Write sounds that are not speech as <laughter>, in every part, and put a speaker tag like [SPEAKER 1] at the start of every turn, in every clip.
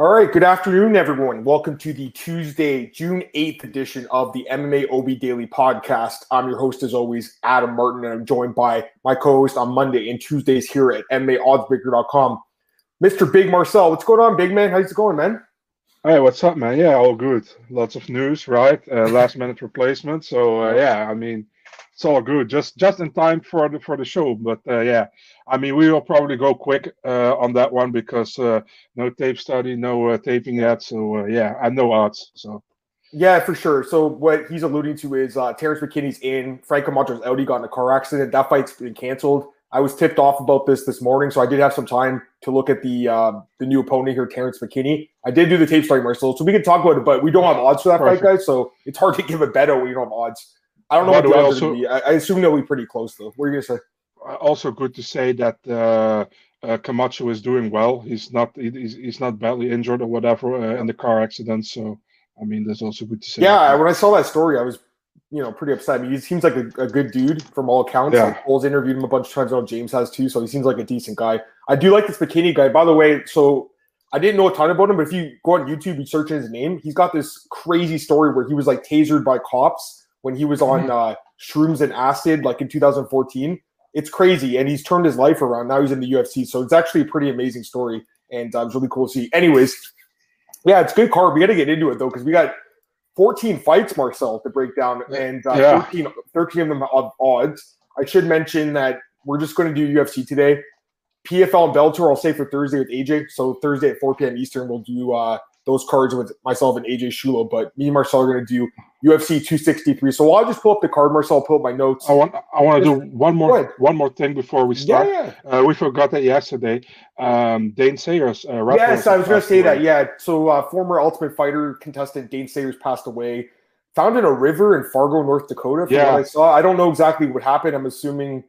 [SPEAKER 1] All right, good afternoon, everyone. Welcome to the Tuesday, June 8th edition of the MMA OB Daily Podcast. I'm your host, as always, Adam Martin, and I'm joined by my co host on Monday and Tuesdays here at MMAOddsBreaker.com, Mr. Big Marcel. What's going on, big man? How's it going, man?
[SPEAKER 2] Hey, what's up, man? Yeah, all good. Lots of news, right? Uh, last minute replacement. So, uh, yeah, I mean, it's all good. Just just in time for the for the show. But uh, yeah, I mean, we will probably go quick uh, on that one because uh, no tape study, no uh, taping yet. So uh, yeah, and no odds. So
[SPEAKER 1] yeah, for sure. So what he's alluding to is uh, Terrance McKinney's in. Frank Camacho's out. He got in a car accident. That fight's been canceled. I was tipped off about this this morning, so I did have some time to look at the uh, the new opponent here, Terrance McKinney. I did do the tape study, Marcel, so we can talk about it, but we don't have odds for that Perfect. fight, guys. So it's hard to give a bet when you don't have odds. I don't know what the also, be. I, I, assume they'll be pretty close, though. What are you gonna say?
[SPEAKER 2] Uh, also, good to say that uh, uh, Camacho is doing well. He's not he's, he's not badly injured or whatever uh, in the car accident. So, I mean, that's also good to say.
[SPEAKER 1] Yeah, when I saw that story, I was you know pretty upset. I mean, he seems like a, a good dude from all accounts. Yeah. Like Cole's interviewed him a bunch of times. I know James has too, so he seems like a decent guy. I do like this McKinney guy. By the way, so I didn't know a ton about him, but if you go on YouTube, and search his name, he's got this crazy story where he was like tasered by cops when he was on uh, shrooms and acid, like in 2014. It's crazy, and he's turned his life around. Now he's in the UFC, so it's actually a pretty amazing story, and uh, it's really cool to see. Anyways, yeah, it's good card. We got to get into it though, because we got 14 fights, Marcel, to break down, and uh, yeah. 13, 13 of them have odds. I should mention that we're just going to do UFC today. PFL and Bellator, I'll say for Thursday with AJ. So Thursday at 4 p.m. Eastern, we'll do uh, those cards with myself and AJ Shulo. But me and Marcel are going to do UFC 263. So I'll just pull up the card, Marcel. Pull up my notes.
[SPEAKER 2] I want I want to do one more one more thing before we start. Yeah, yeah. Uh, we forgot that yesterday. Um, Dane Sayers. Uh,
[SPEAKER 1] yes, I was going to say away. that. Yeah. So uh, former Ultimate Fighter contestant Dane Sayers passed away. Found in a river in Fargo, North Dakota. From yeah. what I saw. I don't know exactly what happened. I'm assuming.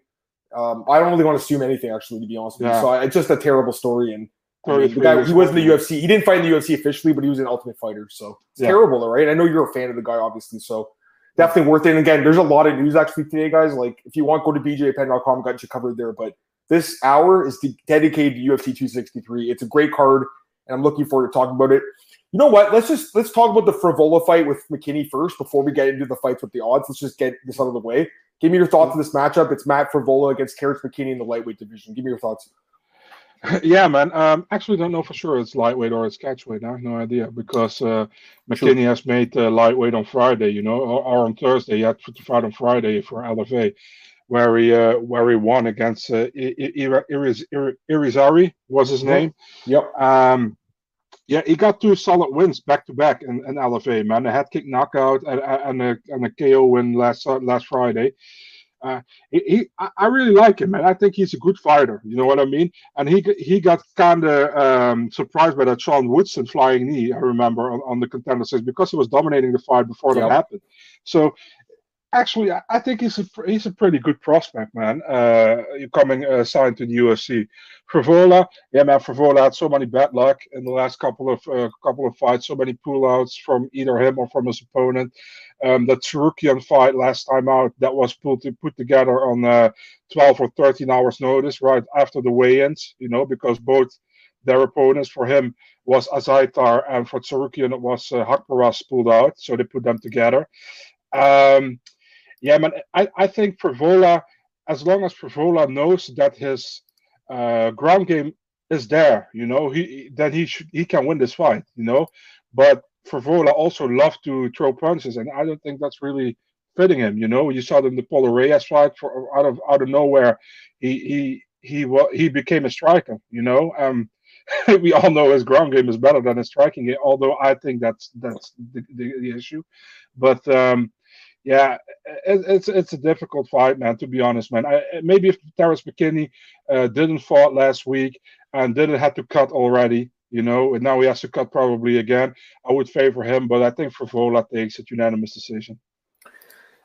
[SPEAKER 1] Um, I don't really want to assume anything, actually, to be honest with yeah. you. So it's just a terrible story and I guy, he was in the UFC. He didn't fight in the UFC officially, but he was an Ultimate Fighter. So it's yeah. terrible, right? I know you're a fan of the guy, obviously. So definitely worth it. And again, there's a lot of news actually today, guys. Like if you want, go to bjpenn.com, got you covered there. But this hour is dedicated to UFC 263. It's a great card, and I'm looking forward to talking about it. You know what? Let's just let's talk about the Frevola fight with McKinney first before we get into the fights with the odds. Let's just get this out of the way. Give me your thoughts on this matchup. It's Matt Frevola against Terrance McKinney in the lightweight division. Give me your thoughts. <laughs>
[SPEAKER 2] Yeah, man. Um, actually, don't know for sure it's lightweight or it's catchweight. I have no idea because uh, McKinney sure. has made uh, lightweight on Friday, you know, or, or, on Thursday. He had to fight on Friday for LFA, where he uh, where he won against uh, Irizarry was his name.
[SPEAKER 1] Yep.
[SPEAKER 2] Um, yeah, he got two solid wins back to back in, in LFA, man. A head kick knockout and, and a and a KO win last last Friday. Uh, he, he, I really like him, and I think he's a good fighter. You know what I mean? And he he got kind of um, surprised by that Sean Woodson flying knee. I remember on, on the contender series because he was dominating the fight before yep. that happened. So actually, I think he's a he's a pretty good prospect, man. Uh, coming uh, signed to the UFC. Frevola, yeah, man. Frevola had so many bad luck in the last couple of uh, couple of fights. So many pullouts from either him or from his opponent. Um, that Tsarukyan fight last time out that was put put together on uh, 12 or 13 hours notice, right after the weigh-ins. You know, because both their opponents for him was Azaitar and for Tsarukyan it was uh, Haqparast pulled out, so they put them together. Um, yeah, man, I, I think Frevola, as long as Frevola knows that his uh, ground game is there, you know, he then he should he can win this fight, you know. But Frevola also loved to throw punches, and I don't think that's really fitting him. You know, you saw them the Polo Reyes fight for out of out of nowhere. He he he he became a striker. You know, um, <laughs> we all know his ground game is better than his striking game. Although I think that's that's the, the, the issue. But um, yeah, it, it's it's a difficult fight, man. To be honest, man. I, maybe if Terrance McKinney uh, didn't fought last week and didn't have to cut already, you know, and now he has to cut probably again, I would favor him. But I think Frevola takes a unanimous decision.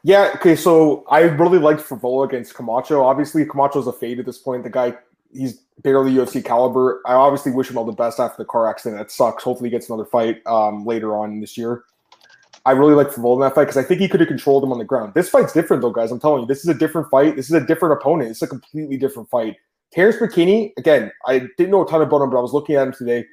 [SPEAKER 1] Yeah. Okay. So I really liked Frevola against Camacho. Obviously, Camacho's a fade at this point. The guy, he's barely UFC caliber. I obviously wish him all the best after the car accident. That sucks. Hopefully, he gets another fight um, later on this year. I really like Frevola in that fight because I think he could have controlled him on the ground. This fight's different though, guys. I'm telling you, this is a different fight. This is a different opponent. It's a completely different fight. Terrance McKinney, again, I didn't know a ton about him, but I was looking at him today.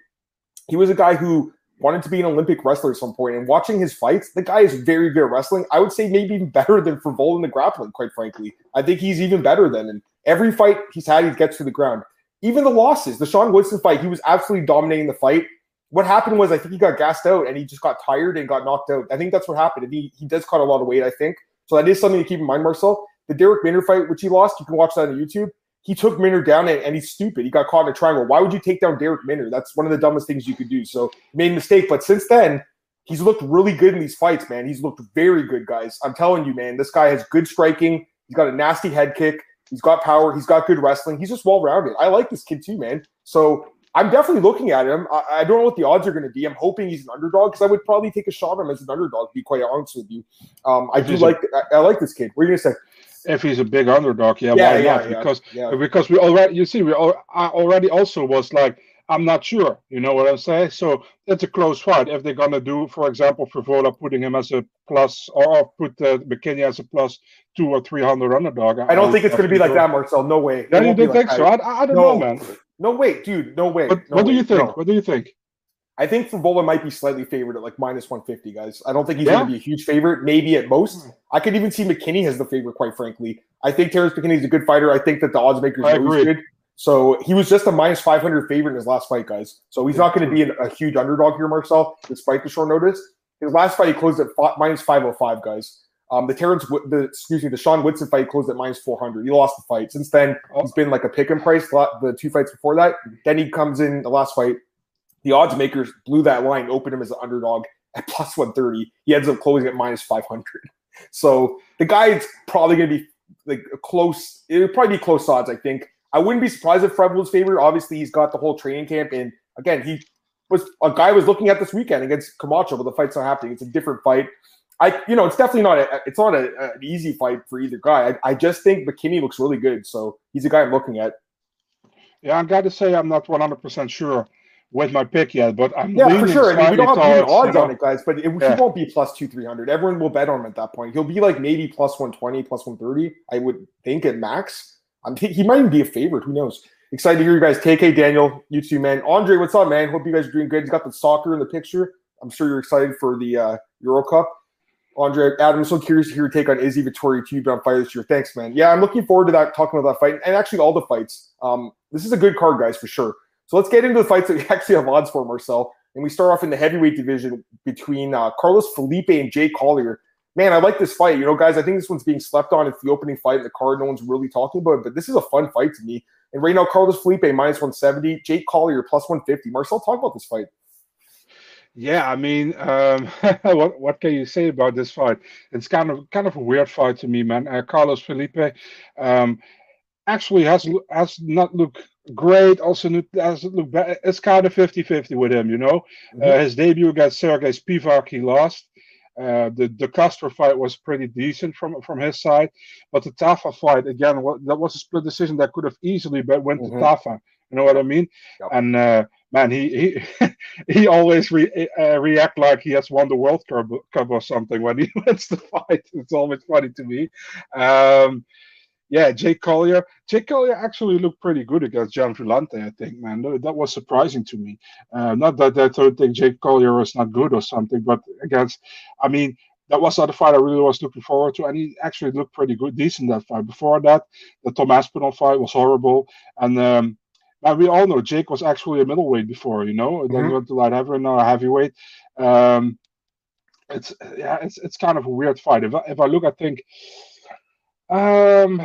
[SPEAKER 1] He was a guy who wanted to be an Olympic wrestler at some point. And watching his fights, the guy is very good at wrestling. I would say maybe even better than Frevola in the grappling, quite frankly. I think he's even better than. And every fight he's had, he gets to the ground. Even the losses, the Sean Woodson fight, he was absolutely dominating the fight. What happened was I think he got gassed out and he just got tired and got knocked out. I think that's what happened. And he, he does cut a lot of weight, I think. So that is something to keep in mind, Marcel. The Darrick Minner fight, which he lost, you can watch that on YouTube he took Minner down and, and, he's stupid. He got caught in a triangle. Why would you take down Darrick Minner? That's one of the dumbest things you could do. So made a mistake. But since then, he's looked really good in these fights, man. He's looked very good, guys. I'm telling you, man, this guy has good striking. He's got a nasty head kick. He's got power. He's got good wrestling. He's just well rounded. I like this kid too, man. So I'm definitely looking at him. I, I don't know what the odds are going to be. I'm hoping he's an underdog because I would probably take a shot on him as an underdog. To be quite honest with you, um, I do like. I, I like this kid. What are you gonna say?
[SPEAKER 2] If he's a big underdog, yeah, yeah why yeah, not? Yeah, because yeah. because we already you see we already also was like I'm not sure, you know what I'm saying? So it's a close fight. If they're gonna do, for example, Frevola putting him as a plus or put uh, McKinney as a plus two or three hundred underdog.
[SPEAKER 1] I don't I think it's gonna be like that, Marcel. No way.
[SPEAKER 2] Yeah, you don't think like so? I, I, don't no, know, man.
[SPEAKER 1] No way, dude. No way.
[SPEAKER 2] But,
[SPEAKER 1] no
[SPEAKER 2] what
[SPEAKER 1] way.
[SPEAKER 2] do you think? No. What do you think?
[SPEAKER 1] I think Frevola might be slightly favored at like minus 150, guys. I don't think he's yeah. going to be a huge favorite, maybe at most. Hmm. I could even see McKinney as the favorite, quite frankly. I think Terrance McKinney is a good fighter. I think that the odds makers are good. So he was just a minus 500 favorite in his last fight, guys. So he's not going to be an, a huge underdog here, Marcel, despite the short notice. His last fight, he closed at five, minus 505, guys. Um, the Terrance, the excuse me, the Sean Woodson fight closed at minus 400. He lost the fight. Since then, he's been like a pick and price. The two fights before that, then he comes in the last fight the odds makers blew that line, opened him as an underdog at plus 130. He ends up closing at minus 500. So the guy is probably going to be like close. It would probably be close odds, I think. I wouldn't be surprised if Fred was favored. Obviously, he's got the whole training camp, and again, he was a guy was looking at this weekend against Camacho, but the fight's not happening. It's a different fight. I, you know, it's definitely not a, it's not a, an easy fight for either guy. I, I just think McKinney looks really good, so he's a guy I'm looking at.
[SPEAKER 2] Yeah, I'm glad to say I'm not 100 percent sure with my pick yet, but I'm
[SPEAKER 1] yeah for sure. I mean, we don't have even odds you know? on it, guys, but it, yeah. he won't be plus two three hundred. Everyone will bet on him at that point. He'll be like maybe plus one twenty, plus one thirty. I would think at max. I'm he might even be a favorite. Who knows? Excited to hear you guys. KK Daniel, you two man. Andre, what's up, man? Hope you guys are doing good. He's got the soccer in the picture. I'm sure you're excited for the uh, Euro Cup. Andre, Adam, I'm so curious to hear your take on Izzy Vettori to on fight this year. Thanks, man. Yeah, I'm looking forward to that, talking about that fight, and actually all the fights. Um, this is a good card, guys, for sure. So let's get into the fights that we <laughs> actually have odds for, Marcel. And we start off in the heavyweight division between uh, Carlos Felipe and Jake Collier. Man, I like this fight. You know, guys, I think this one's being slept on. It's the opening fight in the card. No one's really talking about it, but this is a fun fight to me. And right now, Carlos Felipe minus 170, Jake Collier plus 150. Marcel, talk about this fight.
[SPEAKER 2] Yeah, I mean, um, <laughs> what what can you say about this fight? It's kind of kind of a weird fight to me, man. Uh, Carlos Felipe um, actually has has not looked great. Also, doesn't look bad. It's kind of 50-50 with him, you know. Mm-hmm. Uh, his debut against Sergey Spivak, he lost. Uh, the the Castro fight was pretty decent from from his side, but the Tafa fight again, that was a split decision that could have easily but went mm-hmm. to Tafa. You know what I mean? Yep. And uh, man, he he <laughs> he always re, uh, react like he has won the World Cup, Cup or something when he <laughs> wins the fight. It's always funny to me. Um, yeah, Jake Collier. Jake Collier actually looked pretty good against Gian Villante, I think, man. That was surprising to me. Uh, not that I don't think Jake Collier was not good or something, but against, I mean, that was not a fight I really was looking forward to, and he actually looked pretty good, decent that fight. Before that, the Tom Aspinall fight was horrible, and um, we all know Jake was actually a middleweight before, you know. Mm-hmm. Then he went to light heavyweight, now a heavyweight. Um, it's yeah, it's it's kind of a weird fight. If I, if I look, I think um,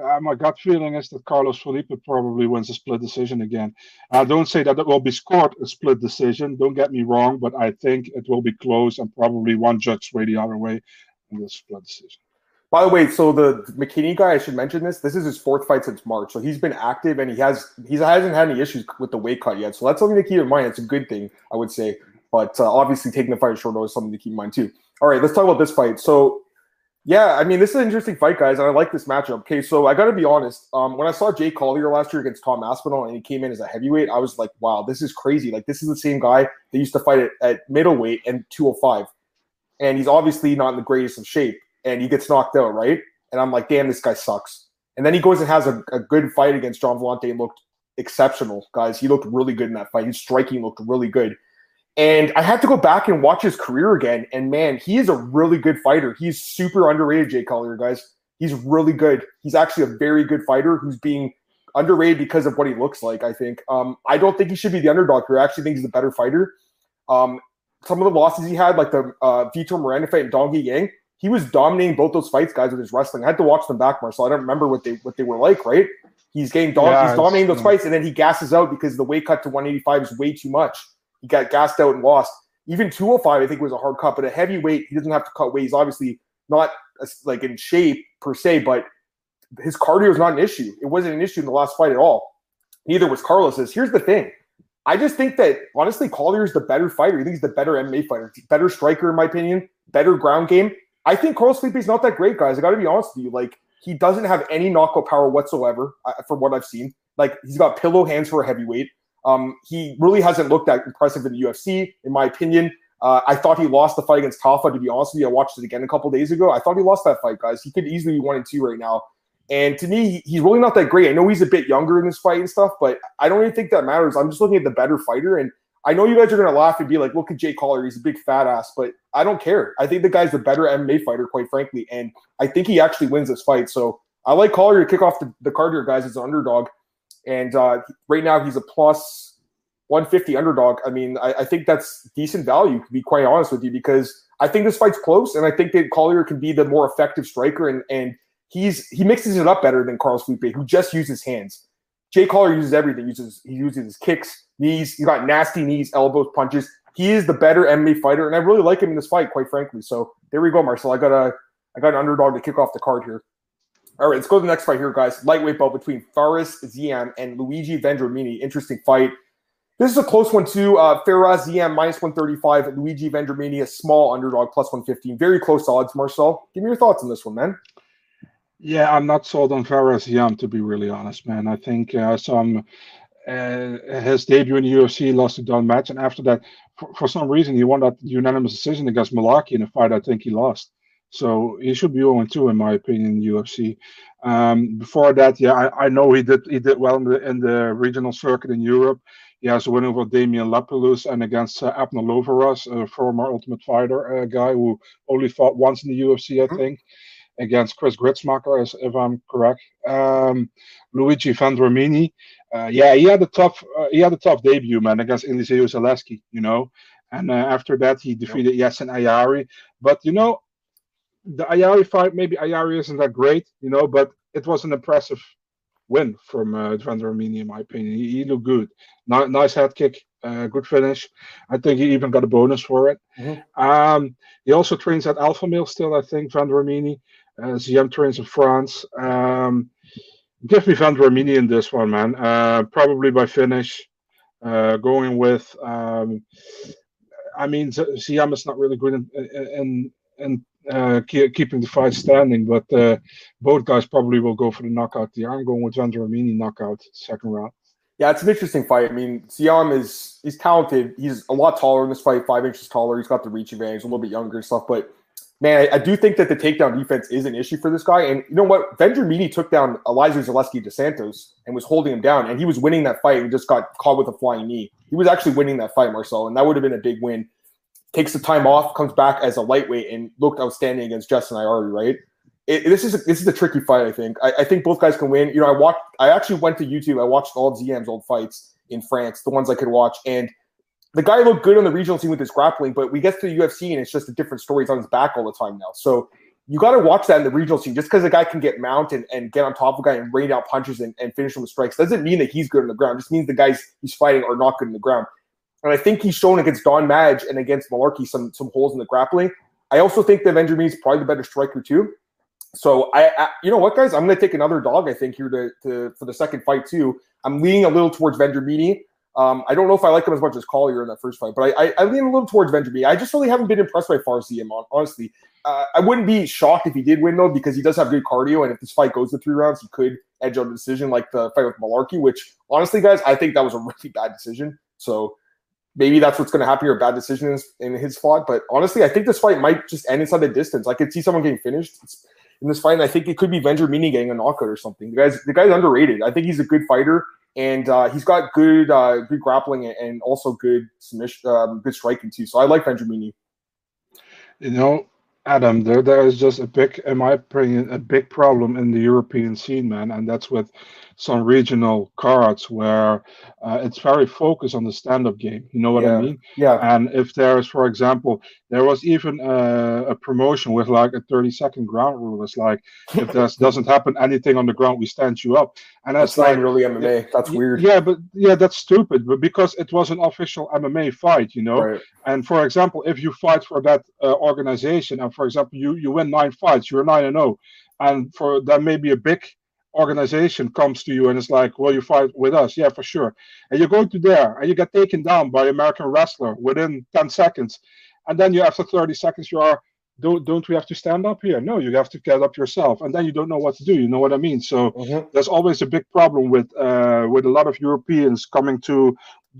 [SPEAKER 2] uh, my gut feeling is that Carlos Felipe probably wins a split decision again. I don't say that it will be scored a split decision. Don't get me wrong, but I think it will be close and probably one judge sway the other way in the split decision.
[SPEAKER 1] By the way, so the McKinney guy, I should mention this. This is his fourth fight since March, so he's been active and he has he hasn't had any issues with the weight cut yet. So that's something to keep in mind. It's a good thing, I would say. But uh, obviously, taking the fight short is something to keep in mind too. All right, let's talk about this fight. So yeah, I mean, this is an interesting fight, guys, and I like this matchup. Okay, so I got to be honest. Um, when I saw Jake Collier last year against Tom Aspinall and he came in as a heavyweight, I was like, wow, this is crazy. Like, this is the same guy that used to fight at, at middleweight and 205. And he's obviously not in the greatest of shape, and he gets knocked out, right? And I'm like, damn, this guy sucks. And then he goes and has a, a good fight against Gian Villante and looked exceptional, guys. He looked really good in that fight. His striking looked really good. And I had to go back and watch his career again. And man, he is a really good fighter. He's super underrated, Jake Collier, guys. He's really good. He's actually a very good fighter who's being underrated because of what he looks like, I think. Um, I don't think he should be the underdog here. I actually think he's a better fighter. Um, some of the losses he had, like the uh, Vitor Miranda fight and Dong Yang, he was dominating both those fights, guys, with his wrestling. I had to watch them back, Marcel. I don't remember what they what they were like, right? He's getting dom- yeah, he's dominating those fights, and then he gasses out because the weight cut to 185 is way too much. He got gassed out and lost. Even 205, I think, was a hard cut, but a heavyweight, he doesn't have to cut weight. He's obviously not like in shape per se, but his cardio is not an issue. It wasn't an issue in the last fight at all. Neither was Carlos's. Here's the thing. I just think that honestly, Collier is the better fighter. I think he's the better MMA fighter, better striker in my opinion, better ground game. I think Carlos Felipe is not that great, guys. I got to be honest with you. Like he doesn't have any knockout power whatsoever, uh, from what I've seen. Like he's got pillow hands for a heavyweight. Um, he really hasn't looked that impressive in the UFC, in my opinion. Uh, I thought he lost the fight against Tafa. To be honest with you, I watched it again a couple days ago. I thought he lost that fight, guys. He could easily be one and two right now. And to me, he's really not that great. I know he's a bit younger in this fight and stuff, but I don't even think that matters. I'm just looking at the better fighter. And I know you guys are going to laugh and be like, look at Jake Collier. He's a big fat ass, but I don't care. I think the guy's the better MMA fighter, quite frankly. And I think he actually wins this fight. So I like Collier to kick off the, the card here, guys, as an underdog. And uh, right now he's a plus 150 underdog. I mean, I, I, think that's decent value, to be quite honest with you, because I think this fight's close, and I think that Collier can be the more effective striker, and and he's he mixes it up better than Carlos Felipe, who just uses hands. Jake Collier uses everything. He uses he uses his kicks, knees. He's got nasty knees, elbows, punches. He is the better MMA fighter, and I really like him in this fight, quite frankly. So there we go, Marcel. I got a I got an underdog to kick off the card here. All right, let's go to the next fight here, guys. Lightweight bout between Fares Ziam and Luigi Vendramini. Interesting fight. This is a close one too. Uh, Fares Ziam minus 135, Luigi Vendramini a small underdog plus 115. Very close odds. Marcel, give me your thoughts on this one, man.
[SPEAKER 2] Yeah, I'm not sold on Fares Ziam to be really honest, man. I think uh, some uh, his debut in the UFC lost a Don Madge, and after that, for, for some reason, he won that unanimous decision against Mullarkey in a fight I think he lost. So he should be 0 2 in my opinion in UFC. Um, before that, yeah, I, I, know he did he did well in the in the regional circuit in Europe. He has a win over Damian Lapilus and against uh, Abner Lloveras, a former Ultimate Fighter uh, guy who only fought once in the UFC, I mm-hmm. think, against Chris Gruetzemacher, if I'm correct. Um, Luigi Vendramini, uh, yeah, he had a tough uh, he had a tough debut, man, against Elizeu Zaleski, you know. And uh, after that, he defeated yep. Jessin Ayari. But you know, the Ayari fight, maybe Ayari isn't that great, you know, but it was an impressive win from uh, Vendramini, in my opinion. He, he looked good. N- nice head kick, uh, good finish. I think he even got a bonus for it. Mm-hmm. Um, he also trains at Alpha Male still, I think, Vendramini. Uh, Ziam trains in France. Um, give me Vendramini in this one, man. Uh, probably by finish. Uh, going with, um, I mean, Ziam is not really good in, in, in keep, keeping the fight standing. But uh, both guys probably will go for the knockout here. I'm going with Vendramini knockout second round.
[SPEAKER 1] Yeah, it's an interesting fight. I mean, Ziam is he's talented. He's a lot taller in this fight, five inches taller. He's got the reach advantage, a little bit younger and stuff. But man, I, I, do think that the takedown defense is an issue for this guy. And you know what? Vendramini took down Elizeu Zaleski dos Santos and was holding him down, and he was winning that fight. He just got caught with a flying knee. He was actually winning that fight, Marcel, and that would have been a big win takes the time off, comes back as a lightweight, and looked outstanding against Jessin Ayari. Right? It, this is a, this is a tricky fight. I think. I, I, think both guys can win. You know, I watched. I actually went to YouTube. I watched all of Ziam's old fights in France, the ones I could watch, and the guy looked good on the regional team with his grappling. But we get to the UFC, and it's just a different story. He's on his back all the time now. So you got to watch that in the regional scene. Just because a guy can get mounted and, get on top of a guy and rain out punches and, and finish him with strikes doesn't mean that he's good on the ground. It just means the guys he's fighting are not good in the ground. And I think he's shown against Don Madge and against Mullarkey some some holes in the grappling. I also think that Vendramini is probably the better striker too. So I, I, you know what, guys, I'm going to take another dog. I think here to, to for the second fight too. I'm leaning a little towards Vendramini. Um, I don't know if I like him as much as Collier in that first fight, but I, I, I lean a little towards Vendramini. I just really haven't been impressed by Fares Ziam, honestly. Uh, I wouldn't be shocked if he did win though, because he does have good cardio, and if this fight goes to three rounds, he could edge out a decision like the fight with Mullarkey. Which honestly, guys, I think that was a <laughs> really bad decision. So maybe that's what's going to happen or bad decisions in his fight. But honestly, I think this fight might just end inside the distance. I could see someone getting finished in this fight, and I think it could be Vendramini getting a knockout or something. The guy's the guy's underrated. I think he's a good fighter. and uh, he's got good uh, good grappling and also good submission, um, good striking too. So I like Vendramini.
[SPEAKER 2] You know, Adam, there there is just a big, in my opinion, a big problem in the European scene, man, and that's with some regional cards where uh, it's very focused on the stand-up game. You know what
[SPEAKER 1] yeah.
[SPEAKER 2] I mean?
[SPEAKER 1] Yeah.
[SPEAKER 2] And if there is, for example, there was even a, a promotion with like a 30-second ground rule. It's like if <laughs> there doesn't happen anything on the ground, we stand you up. And that's,
[SPEAKER 1] that's
[SPEAKER 2] like
[SPEAKER 1] really MMA. That's weird.
[SPEAKER 2] Yeah, but yeah, that's stupid. But because it was an official MMA fight, you know.
[SPEAKER 1] Right.
[SPEAKER 2] And for example, if you fight for that uh, organization, and for example, you you win nine fights, you're nine and zero, and for that may be a big organization comes to you and it's like, well, you fight with us, yeah, for sure. And you go to there and you get taken down by American wrestler within ten seconds, and then you after thirty seconds you are. Don't don't we have to stand up here? No, you have to get up yourself, and then you don't know what to do. You know what I mean? So
[SPEAKER 1] Mhm.
[SPEAKER 2] there's always a big problem with uh, with a lot of Europeans coming to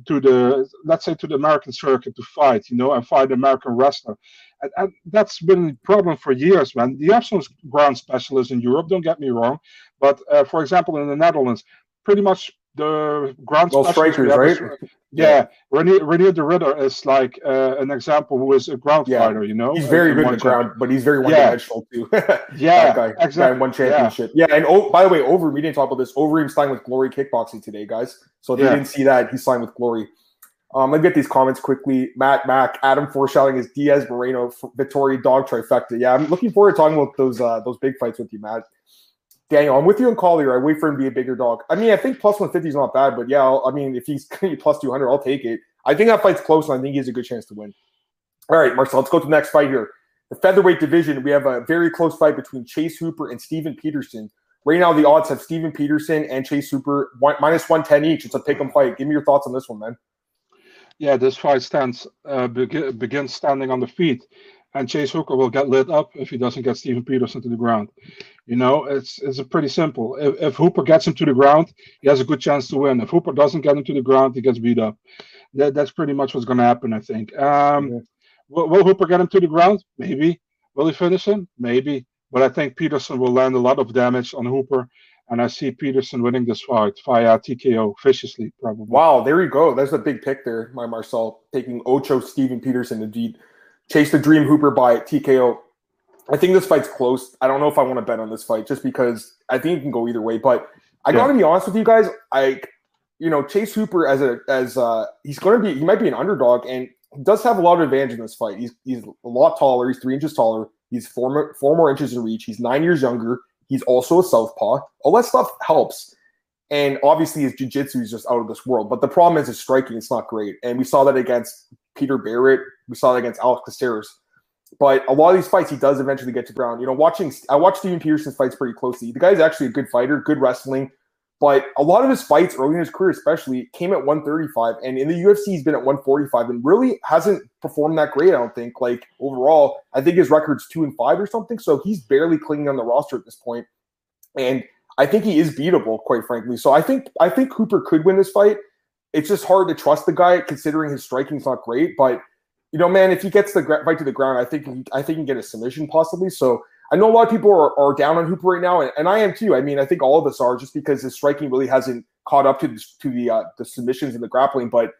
[SPEAKER 2] to the let's say to the American circuit to fight, you know, and fight an American wrestler. And, and that's been a problem for years, man. The some ground specialists in Europe, don't get me wrong, but uh, for example, in the Netherlands, pretty much the ground
[SPEAKER 1] Well, strikers, right?
[SPEAKER 2] is- yeah, Reinier, Reinier de Ridder is like uh, an example who is a ground
[SPEAKER 1] Yeah.
[SPEAKER 2] fighter, you know.
[SPEAKER 1] He's very good the ground, but he's very
[SPEAKER 2] Yeah.
[SPEAKER 1] one-dimensional too. <laughs>
[SPEAKER 2] Yeah,
[SPEAKER 1] that guy, guy
[SPEAKER 2] exactly.
[SPEAKER 1] in one championship. Yeah. and oh, by the way, over we didn't talk about this. Overeem signed with Glory Kickboxing today, guys. So if you didn't see that, he signed with Glory. Um, let me get these comments quickly. Matt Mac, Adam foreshadowing his Diaz Moreno Vettori dog trifecta. Yeah, I'm looking forward to talking about those uh, those big fights with you, Matt. Daniel, I'm with you on Collier. I wait for him to be a bigger dog. I mean, I think plus 150 is not bad, but yeah, I'll, I mean, if he's plus 200, I'll take it. I think that fight's close, and I think he has a good chance to win. All right, Marcel, let's go to the next fight here. The featherweight division, we have a very close fight between Chase Hooper and Steven Peterson. Right now, the odds have Steven Peterson and Chase Hooper one, minus 110 each. It's a pick 'em fight. Give me your thoughts on this one, man.
[SPEAKER 2] yeah, this fight stands uh, begins standing on the feet, and Chase Hooper will get lit up if he doesn't get Steven Peterson to the ground. You know, it's it's a pretty simple. If, if Hooper gets him to the ground, he has a good chance to win. If Hooper doesn't get him to the ground, he gets beat up. That, that's pretty much what's going to happen, I think. Um,
[SPEAKER 1] Yeah.
[SPEAKER 2] will, will Hooper get him to the ground? Maybe. Will he finish him? Maybe. But I think Peterson will land a lot of damage on Hooper, and I see Peterson winning this fight via TKO viciously, probably.
[SPEAKER 1] Wow, there you go. That's a big pick there, my Marcel, taking Ocho Steven Peterson to beat Chase the Dream Hooper by TKO. I think this fight's close. I don't know if I want to bet on this fight just because I think it can go either way. But I
[SPEAKER 2] Yeah.
[SPEAKER 1] got to be honest with you guys. I, you know, Chase Hooper as a as uh he's going to be he might be an underdog and he does have a lot of advantage in this fight. He's he's a lot taller. He's three inches taller. He's four more, four more inches in reach. He's nine years younger. He's also a southpaw. All that stuff helps. And obviously his jiu-jitsu is just out of this world. But the problem is his striking, it's not great. And we saw that against Peter Barrett. We saw that against Alex Caceres. But a lot of these fights, he does eventually get to ground. You know, watching I watched Steven Peterson's fights pretty closely. The guy's actually a good fighter, good wrestling. But a lot of his fights early in his career, especially, came at 135. And in the UFC, he's been at 145 and really hasn't performed that great, I don't think. Like overall, I think his record's two and five or something. So he's barely clinging on the roster at this point. And I think he is beatable, quite frankly. So I think I think Hooper could win this fight. It's just hard to trust the guy considering his striking's not great. But you know, man, if he gets the fight to the ground, I think he, I think he can get a submission possibly. So I know a lot of people are, are down on Hooper right now, and, and I am too. I mean, I think all of us are just because his striking really hasn't caught up to the, to the uh, the submissions and the grappling. But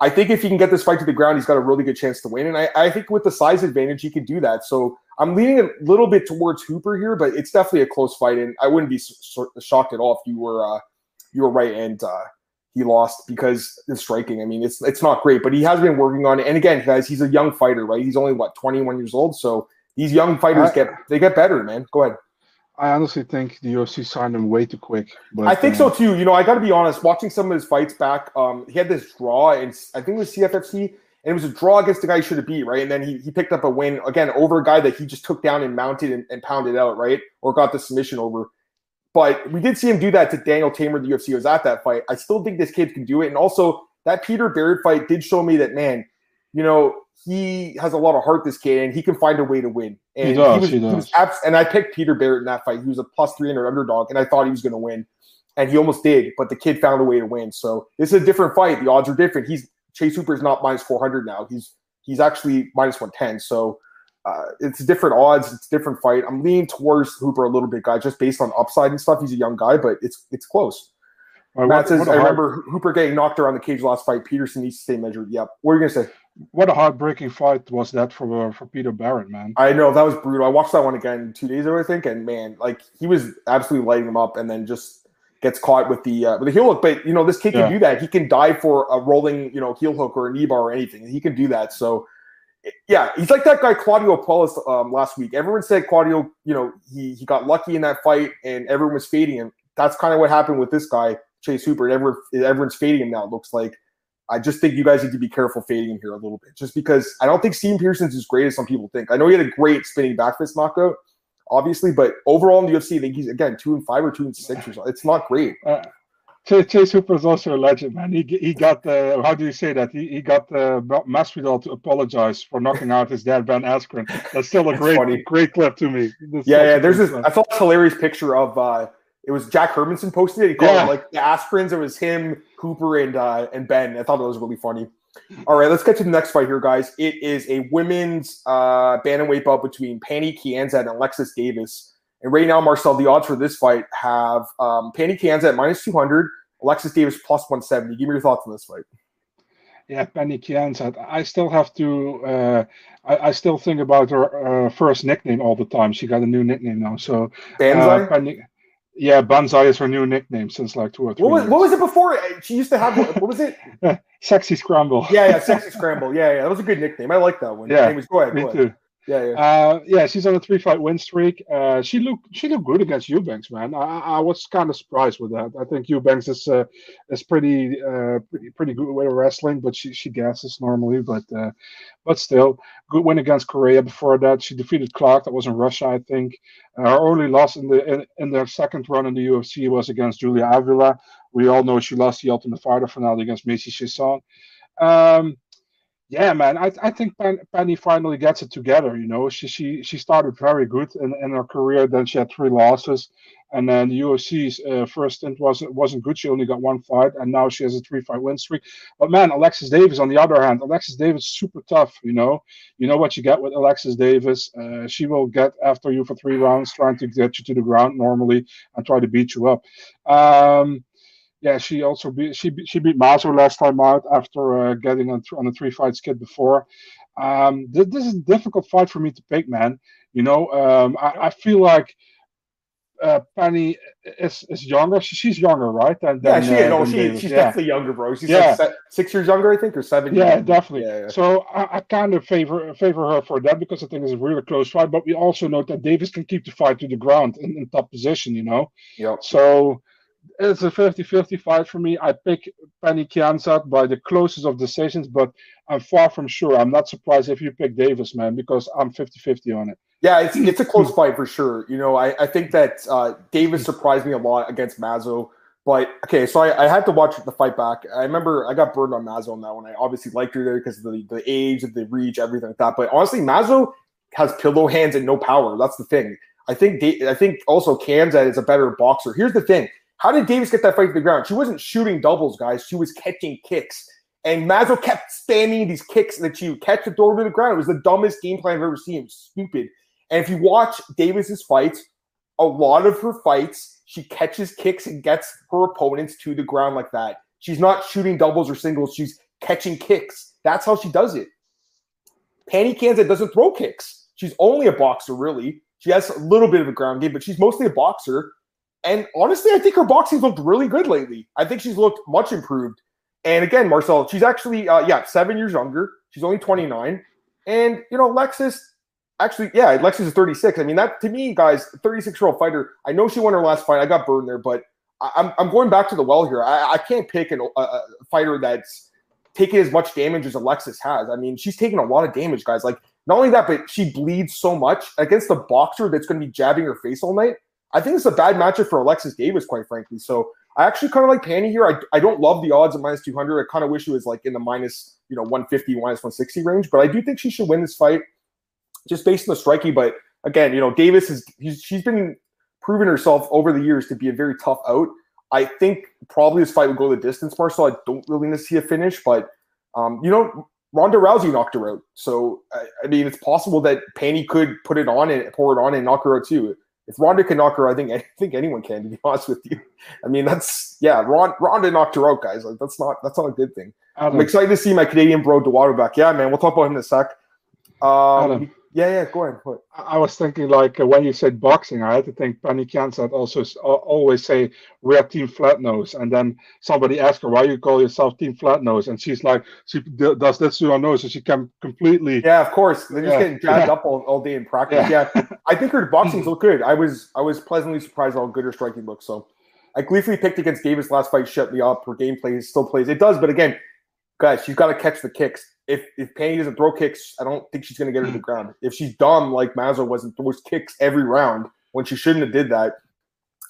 [SPEAKER 1] I think if he can get this fight to the ground, he's got a really good chance to win. And I, I think with the size advantage, he can do that. So I'm leaning a little bit towards Hooper here, but it's definitely a close fight, and I wouldn't be s- sor- shocked at all if you were uh, you were right and uh, he lost because the striking. I mean, it's it's not great, but he has been working on it. And again, guys, he's a young fighter, right? He's only what 21 years old, so these young fighters
[SPEAKER 2] I-
[SPEAKER 1] get they get better, man. Go ahead.
[SPEAKER 2] I honestly think the UFC signed him way too quick. But
[SPEAKER 1] I think
[SPEAKER 2] uh,
[SPEAKER 1] so too. You know, I got to be honest. Watching some of his fights back, um, he had this draw, and I think it was CFFC, and it was a draw against the guy he should have beat, right? And then he, he picked up a win again over a guy that he just took down and mounted and, and pounded out, right? Or got the submission over. But we did see him do that to Daniel Teymur. The UFC was at that fight. I still think this kid can do it, and also that Peter Barrett fight did show me that man, you know, he has a lot of heart. This kid, and he can find a way to win. And
[SPEAKER 2] does,
[SPEAKER 1] was,
[SPEAKER 2] he
[SPEAKER 1] was
[SPEAKER 2] does.
[SPEAKER 1] abs- and I picked Peter Barrett in that fight. He was a plus three hundred underdog, and I thought he was going to win and he almost did, but the kid found a way to win. So this is a different fight. The odds are different. He's Chase Hooper is not minus four hundred now. He's he's actually minus one ten. So uh, it's different odds. It's a different fight. I'm leaning towards Hooper a little bit, guy, just based on upside and stuff. He's a young guy, but it's it's close. Matt what, says, what I hard... remember Hooper getting knocked around the cage last fight. Peterson needs to stay measured. Yep. What are you going to say?
[SPEAKER 2] What a heartbreaking fight was that for for Peter Barrett, man.
[SPEAKER 1] I know that was brutal. I watched that one again two days ago, I think, and man, like he was absolutely lighting him up, and then just gets caught with the uh, with the heel hook. But you know, this kid can do that. He can dive for a rolling, you know, heel hook or a knee bar or anything. He can do that. So yeah, he's like that guy Claudio Puelles um, last week. Everyone said Claudio, you know, he he got lucky in that fight, and everyone was fading him. That's kind of what happened with this guy, Chase Hooper. Everyone, everyone's fading him now. It looks like. I just think you guys need to be careful fading him here a little bit, just because I don't think Steven Peterson's as great as some people think. I know he had a great spinning back fist knockout, obviously, but overall in the UFC, I think he's again two and five or two and six or something. It's not great. Uh,
[SPEAKER 2] Chase Hooper is also a legend, man. He he got the how do you say that? He he got the Masvidal to apologize for knocking out his dad Ben Askren. That's still a great funny. great clip to me.
[SPEAKER 1] That's yeah, yeah. There's this. I thought this hilarious picture of uh, it was Jack Hermansson posted it. He called yeah. it like the Askrens. It was him, Hooper, and uh, and Ben. I thought that was really funny. All right, let's get to the next fight here, guys. It is a women's uh, bantamweight bout between Pannie Kianzad and Alexis Davis. And right now, Marcel, the odds for this fight have um, Pannie Kianzad at minus 200, Alexis Davis plus 170. Give me your thoughts on this fight.
[SPEAKER 2] Yeah, Pannie Kianzad. I still have to. Uh, I, I, still think about her uh, first nickname all the time. She got a new nickname now. So
[SPEAKER 1] Banzai. Uh, Penny,
[SPEAKER 2] yeah, Banzai is her new nickname since like two or three.
[SPEAKER 1] What was, what was it before? She used to have. What was it? <laughs>
[SPEAKER 2] Sexy Scramble.
[SPEAKER 1] Yeah, yeah, Sexy Scramble. Yeah, yeah, that was a good nickname. I like that one.
[SPEAKER 2] Yeah,
[SPEAKER 1] go ahead.
[SPEAKER 2] Me
[SPEAKER 1] go
[SPEAKER 2] too.
[SPEAKER 1] Yeah, yeah. Uh,
[SPEAKER 2] yeah, she's on a three fight win streak. Uh, she looked she looked good against Eubanks, man. I, I was kind of surprised with that. I think Eubanks is uh, is pretty uh, pretty pretty good with wrestling, but she she gasses normally. But uh, but still, good win against Korea. Before that, she defeated Clark. That was in Russia, I think. Her only loss in the in, in their second run in the UFC was against Julia Avila. We all know she lost the Ultimate Fighter finale against Macy Chiasson. Um, yeah, man, I, I think Penny finally gets it together. You know, she she she started very good in, in her career. Then she had three losses, and then the UFC's uh, first stint wasn't wasn't good. She only got one fight, and now she has a three fight win streak. But man, Alexis Davis on the other hand, Alexis Davis super tough. You know, you know what you get with Alexis Davis. Uh, she will get after you for three rounds, trying to get you to the ground normally and try to beat you up. Um, yeah, she also beat she she beat Mazo last time out after uh, getting on, on a three fight skid before. Um, this, this, is a difficult fight for me to pick, man. You know, um, I, I, feel like uh, Penny is is younger. She, she's younger, right?
[SPEAKER 1] Than, yeah, she uh, no, she, she's yeah. definitely younger, bro. She's yeah. like six years younger, I think, or seven.
[SPEAKER 2] Yeah, definitely. Yeah, yeah. So I, I, kind of favor favor her for that because I think it's a really close fight. But we also know that Davis can keep the fight to the ground in, in top position. You know.
[SPEAKER 1] Yeah.
[SPEAKER 2] So it's a 50-50 fight for me. I pick Penny Kianzad by the closest of decisions, but I'm far from sure. I'm not surprised if you pick Davis, man, because I'm 50-50 on it.
[SPEAKER 1] Yeah, it's it's a <clears throat> close fight for sure. You know, I, I think that uh, Davis surprised me a lot against Mazo. But okay, so I, I had to watch the fight back. I remember I got burned on Mazo on that one. I obviously liked her there because of the, the age, the reach, everything like that. But honestly, Mazo has pillow hands and no power. That's the thing. I think I think also Kianzad is a better boxer. Here's the thing: how did Davis get that fight to the ground? She wasn't shooting doubles, guys. She was catching kicks. And Mazo kept spamming these kicks that would catch the door to the ground. It was the dumbest game plan I've ever seen. It was stupid. And if you watch Davis's fights, a lot of her fights, she catches kicks and gets her opponents to the ground like that. She's not shooting doubles or singles. She's catching kicks. That's how she does it. Pannie Kianzad doesn't throw kicks. She's only a boxer, really. She has a little bit of a ground game, but she's mostly a boxer. And honestly, I think her boxing's looked really good lately. I think she's looked much improved. And again, Marcel, she's actually, uh, yeah, seven years younger. She's only 29. And, you know, Lexus, actually, yeah, Lexus is 36. I mean, that to me, guys, 36 year old fighter, I know she won her last fight. I got burned there, but I'm, I'm going back to the well here. I, I can't pick an, a, a fighter that's taking as much damage as Alexis has. I mean, she's taking a lot of damage, guys. Like, not only that, but she bleeds so much against a boxer that's going to be jabbing her face all night. I think it's a bad matchup for Alexis Davis, quite frankly. So I actually kind of like Pannie here. I, I don't love the odds at minus 200. I kind of wish it was like in the minus, you know, 150, minus 160 range, but I do think she should win this fight just based on the striking. But again, you know, Davis is, she's been proven herself over the years to be a very tough out. I think probably this fight will go the distance, Marcel. I don't really need to see a finish, but, um, you know, Ronda Rousey knocked her out. So, I, I mean, it's possible that Pannie could put it on and pour it on and knock her out too. If Ronda can knock her, I think <laughs> I think anyone can. To be honest with you, I mean that's yeah. Ron, Ronda knocked her out, guys. Like that's not that's not a good thing. I'm excited to see my Canadian bro Dawodu back. Yeah, man. We'll talk about him in a sec. Um, yeah, yeah, go ahead. What?
[SPEAKER 2] I was thinking like uh, when you said boxing, I had to think Penny Kianzad also always say we are Team Flat Nose, and then somebody asked her why you call yourself Team Flat Nose, and she's like she does this to her nose, so she can completely.
[SPEAKER 1] Yeah, of course. They're just yeah. getting jacked yeah. <laughs> up all, all day in practice. Yeah. yeah, I think her boxings <laughs> look good. I was I was pleasantly surprised how good her striking looks. So I gleefully picked against Davis last fight, shut me up. Her game play still plays. It does, but again, guys, you've got to catch the kicks if if Penny doesn't throw kicks, I don't think she's going to get her to the hmm. ground. If she's dumb like Mazo was and throws kicks every round when she shouldn't have did that,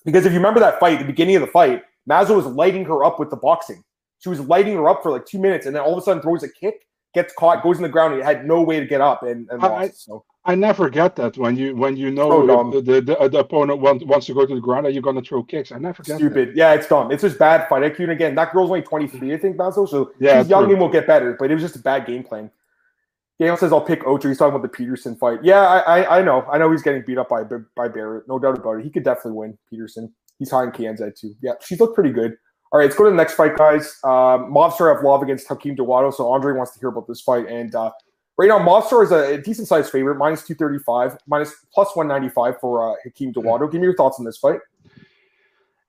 [SPEAKER 1] because if you remember that fight, the beginning of the fight, Mazo was lighting her up with the boxing. She was lighting her up for like two minutes, and then all of a sudden throws a kick, gets caught, goes in the ground, and had no way to get up and, and
[SPEAKER 2] I,
[SPEAKER 1] lost. So
[SPEAKER 2] I never get that when you when you know the, the, the, the, opponent wants, wants to go to the ground and you're going to throw kicks. I never get
[SPEAKER 1] stupid.
[SPEAKER 2] That.
[SPEAKER 1] Yeah, it's dumb. It's just bad fight IQ. And again, that girl's only 23, I think, Basil. So yeah, she's young true. and will get better. But it was just a bad game plan. Daniel says I'll pick Ocho. He's talking about the Peterson fight. Yeah, I, I, I know. I know he's getting beat up by by Barrett. No doubt about it. He could definitely win Peterson. He's high in Kianzad too. Yeah, she's looked pretty good. All right, let's go to the next fight, guys. Um, Movsar Evloev against Hakeem Dawodu. So Andre wants to hear about this fight. And uh, Right now, Movsar is a, decent sized favorite, minus 235, minus plus 195 for uh, Hakeem Dawodu. Give me your thoughts on this fight.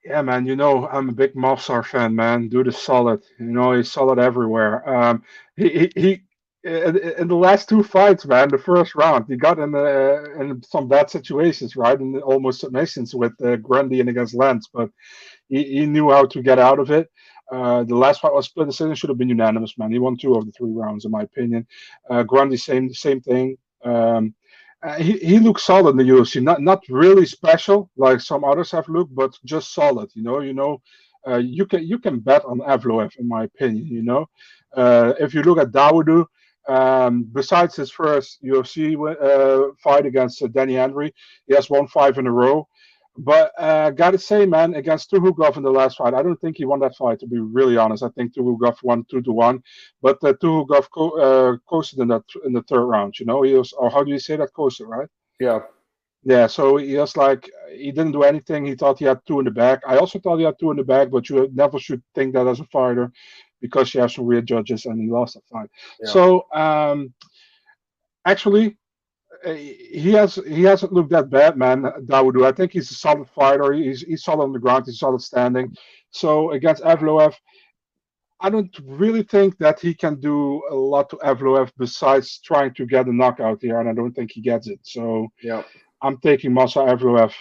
[SPEAKER 2] Yeah, man. You know, I'm a big Movsar fan, man. Dude is solid. You know, he's solid everywhere. Um, he, he, he in the last two fights, man, the first round, he got in uh, in some bad situations, right? And almost submissions with uh, Grundy and against Lentz, but he, he knew how to get out of it. Uh, the last fight was split decision. Should have been unanimous, man. He won two of the three rounds, in my opinion. Uh, Grundy, same same thing. Um, uh, he, he looks solid in the UFC. Not not really special like some others have looked, but just solid. You know, you know, uh, you can you can bet on Evloev, in my opinion. You know, uh, if you look at Dawodu, um, besides his first UFC uh, fight against Danny Henry, he has won five in a row. But uh, gotta say, man, against Tukhugov in the last fight, I don't think he won that fight. To be really honest, I think Tukhugov won two to one, but uh, Tukhugov co- uh, coasted in that in the third round. You know, he was, or how do you say that, coasted, right?
[SPEAKER 1] Yeah,
[SPEAKER 2] yeah. So he was like, he didn't do anything. He thought he had two in the back. I also thought he had two in the back, but you never should think that as a fighter because you have some weird judges, and he lost that fight. Yeah. So um, actually, Uh, he has he hasn't looked that bad, man. Dawodu. I think he's a solid fighter. He's he's solid on the ground. He's solid standing. So against Evloev, I don't really think that he can do a lot to Evloev besides trying to get a knockout here, and I don't think he gets it. So
[SPEAKER 1] yeah,
[SPEAKER 2] I'm taking Movsar Evloev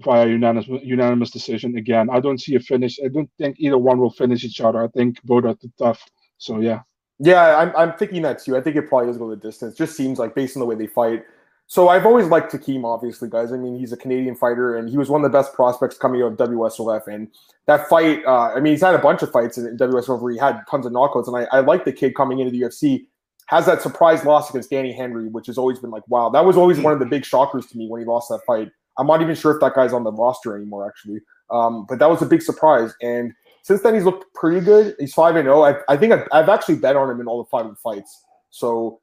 [SPEAKER 2] via unanimous unanimous decision again. I don't see a finish. I don't think either one will finish each other. I think both are too tough. So yeah.
[SPEAKER 1] Yeah, I'm, I'm thinking that too. I think it probably does go the distance. Just seems like based on the way they fight. So I've always liked Hakeem, obviously, guys. I mean, he's a Canadian fighter, and he was one of the best prospects coming out of WSOF. And that fight, uh, I mean, he's had a bunch of fights in WSOF where he had tons of knockouts. And I, I like the kid coming into the UFC. Has that surprise loss against Danny Henry, which has always been like, wow, that was always one of the big shockers to me when he lost that fight. I'm not even sure if that guy's on the roster anymore, actually. Um, but that was a big surprise. And since then, he's looked pretty good. He's five and zero. Oh. I think I've, I've actually bet on him in all the five fights. So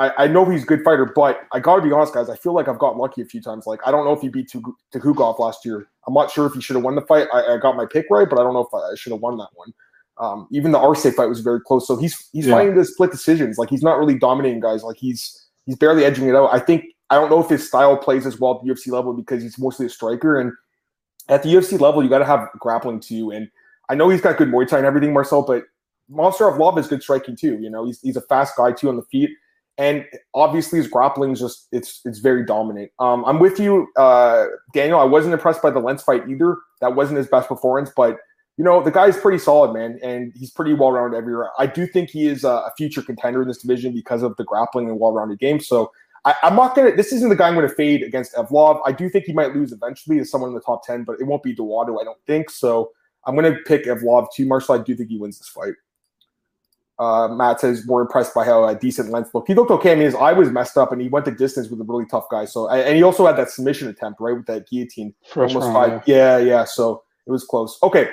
[SPEAKER 1] I, I know he's a good fighter, but I got to be honest, guys. I feel like I've got lucky a few times. Like I don't know if he beat Tukhugov last year. I'm not sure if he should have won the fight. I, I, got my pick right, but I don't know if I, should have won that one. Um, even the Arce fight was very close. So he's he's yeah. fighting the split decisions. Like he's not really dominating guys. Like he's he's barely edging it out. I think I don't know if his style plays as well at the UFC level because he's mostly a striker. And at the UFC level, you got to have grappling too. And I know he's got good Muay Thai and everything, Marcel, but Movsar Evloev is good striking too. You know, he's he's a fast guy too on the feet and obviously his grappling is just it's it's very dominant. Um, I'm with you, uh, Daniel. I wasn't impressed by the Lentz fight either. That wasn't his best performance, but you know the guy's pretty solid, man, and he's pretty well rounded everywhere. I do think he is a future contender in this division because of the grappling and well rounded game. So I, am not gonna. This isn't the guy I'm gonna fade against Evloev. I do think he might lose eventually to someone in the top ten, but it won't be Dawodu. I don't think so. I'm gonna pick Evloev too. Marshall, I do think he wins this fight. Uh, Matt says more impressed by how a decent length looked. He looked okay. I mean, his eye was messed up, and he went the distance with a really tough guy. So, and he also had that submission attempt right with that guillotine,
[SPEAKER 2] First almost round,
[SPEAKER 1] five. Yeah. yeah, yeah. So it was close. Okay,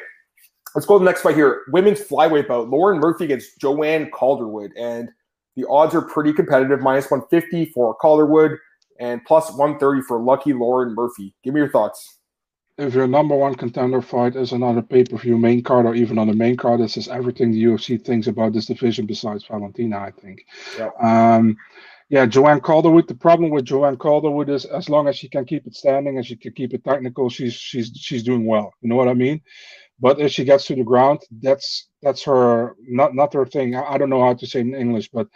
[SPEAKER 1] let's go to the next fight here. Women's flyweight bout: Lauren Murphy against Joanne Calderwood, and the odds are pretty competitive. Minus one fifty for Calderwood. and plus 130 for Lucky Lauren Murphy. Give me your thoughts.
[SPEAKER 2] If your number one contender fight is another pay per view main card or even on the main card, this is everything the UFC thinks about this division besides Valentina, I think. Yep. Um, yeah, Joanne Calderwood. The problem with Joanne Calderwood is as long as she can keep it standing and she can keep it technical, she's she's she's doing well. You know what I mean? But if she gets to the ground, that's that's her not not her thing. I don't know how to say in English, but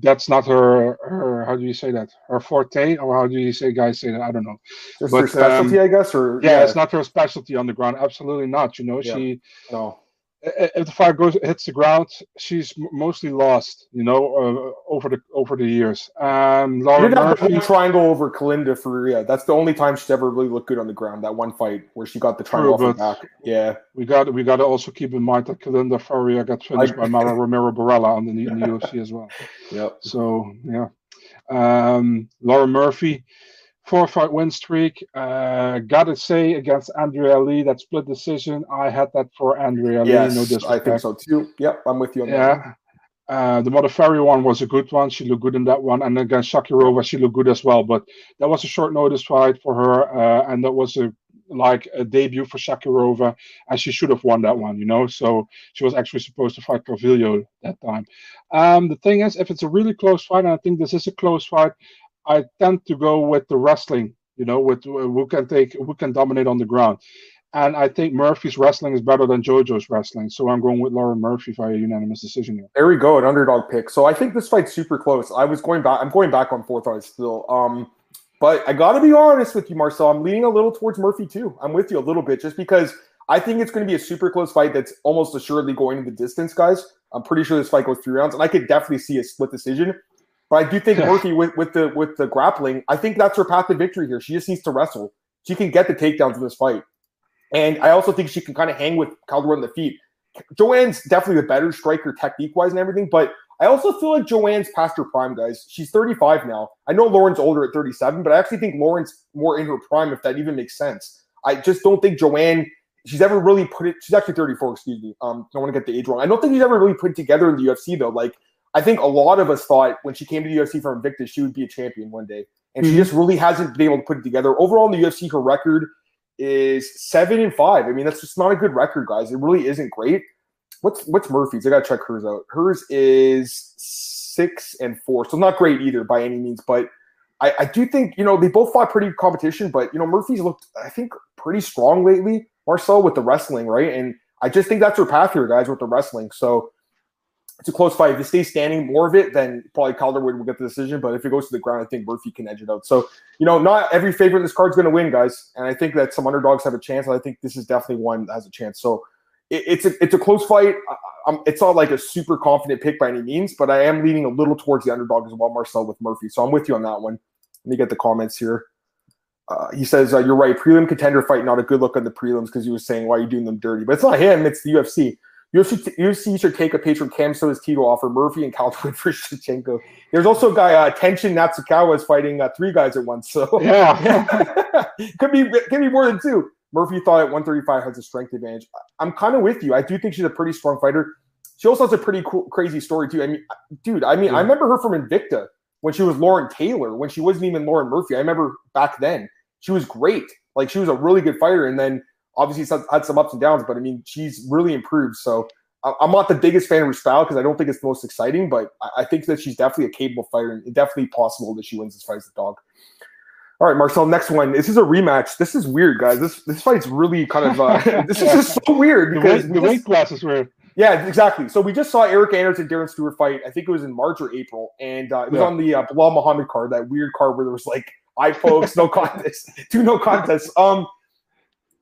[SPEAKER 2] that's not her her how do you say that? Her forte? Or how do you say guys say that? I don't know.
[SPEAKER 1] Just but, her specialty um, i guess or
[SPEAKER 2] yeah, yeah, it's not her specialty on the ground. Absolutely not you know? Yeah. she no if the fire goes hits the ground, she's mostly lost, you know, uh, over the over the years. Um,
[SPEAKER 1] Lauren Murphy, the triangle over Kalinda yeah, that's the only time she's ever really looked good on the ground. That one fight where she got the triangle True, back. Yeah,
[SPEAKER 2] we got we got to also keep in mind that Kalinda Faria got finished I, by Mara Romero Borella on the, in the UFC as well.
[SPEAKER 1] Yep.
[SPEAKER 2] So yeah, um, Lauren Murphy four fight win streak. Uh, gotta say against Andrea Lee, that split decision. I had that for Andrea
[SPEAKER 1] yes, Lee. No I think so too. Yep, I'm with you on
[SPEAKER 2] yeah. that. Uh, the Mother Modafferi one was a good one. She looked good in that one, and against Shakirova, she looked good as well. But that was a short notice fight for her, uh, and that was a like a debut for Shakirova, and she should have won that one, you know. So she was actually supposed to fight Calvillo that time. Um, the thing is, if it's a really close fight, and I think this is a close fight, I tend to go with the wrestling, you know, with who can take who can dominate on the ground. And I think Murphy's wrestling is better than JoJo's wrestling. So I'm going with Lauren Murphy via unanimous decision here.
[SPEAKER 1] There we go, an underdog pick. So I think this fight's super close. I was going back, I'm going back on fourth eye still. Um, but I gotta be honest with you, Marcel. I'm leaning a little towards Murphy too. I'm with you a little bit just because I think it's going to be a super close fight that's almost assuredly going in the distance, guys. I'm pretty sure this fight goes three rounds, and I could definitely see a split decision. But I do think <laughs> Murphy with, with the with the grappling, I think that's her path to victory here. She just needs to wrestle. She can get the takedowns in this fight. And I also think she can kind of hang with Calderwood on the feet. Joanne's definitely the better striker technique wise and everything, but I also feel like Joanne's past her prime, guys. She's 35 now. I know Lauren's older at 37, but I actually think Lauren's more in her prime, if that even makes sense. I just don't think Joanne, she's ever really put it, she's actually 34, excuse me. Um, don't want to get the age wrong. I don't think she's ever really put it together in the UFC, though. Like, I think a lot of us thought when she came to the UFC from Invictus, she would be a champion one day. And mm-hmm. she just really hasn't been able to put it together. Overall in the UFC, her record is seven and five. I mean, that's just not a good record, guys. It really isn't great. What's what's Murphy's? I gotta check hers out. Hers is six and four. So not great either by any means, but I, I do think, you know, they both fought pretty competition, but you know, Murphy's looked, I think, pretty strong lately, Marcel, with the wrestling, right? And I just think that's her path here, guys, with the wrestling. So it's a close fight. If it stays standing more of it, then probably Calderwood will get the decision. But if it goes to the ground, I think Murphy can edge it out. So, you know, not every favorite in this card is going to win, guys. And I think that some underdogs have a chance. And I think this is definitely one that has a chance. So it, it's a it's a close fight. I'm, it's not like a super confident pick by any means, but I am leaning a little towards the underdog as well, Marcel with Murphy. So I'm with you on that one. Let me get the comments here. Uh, he says, uh, You're right. Prelim contender fight, not a good look on the prelims because he was saying, Why are you doing them dirty? But it's not him, it's the UFC. UFC, should take a page from Cam Soda's Tito offer Murphy and Calvin <laughs> for Shevchenko. There's also a guy, uh, Tenshin Nasukawa is fighting uh, three guys at once. So
[SPEAKER 2] yeah, <laughs>
[SPEAKER 1] could be could be more than two. Murphy thought at 135 has a strength advantage. I'm kind of with you. I do think she's a pretty strong fighter. She also has a pretty cool, crazy story too. I mean, dude, I mean, yeah. I remember her from Invicta when she was Lauren Taylor, when she wasn't even Lauren Murphy. I remember back then she was great. Like she was a really good fighter, and then obviously had some ups and downs, but I mean, she's really improved. So I'm not the biggest fan of her style because I don't think it's the most exciting, but I think that she's definitely a capable fighter and definitely possible that she wins this fight as a dog. All right, Marcel. Next one. This is a rematch. This is weird, guys. This this fight's really kind of uh, <laughs> <laughs> this is just so weird
[SPEAKER 2] because the weight, the weight class is weird.
[SPEAKER 1] Yeah, exactly. So we just saw Eryk Anders and Darren Stewart fight. I think it was in March or April, and uh, it was yeah. on the uh, Belal Muhammad card, that weird card where there was like eye folks, no <laughs> contest, two no contests. Um,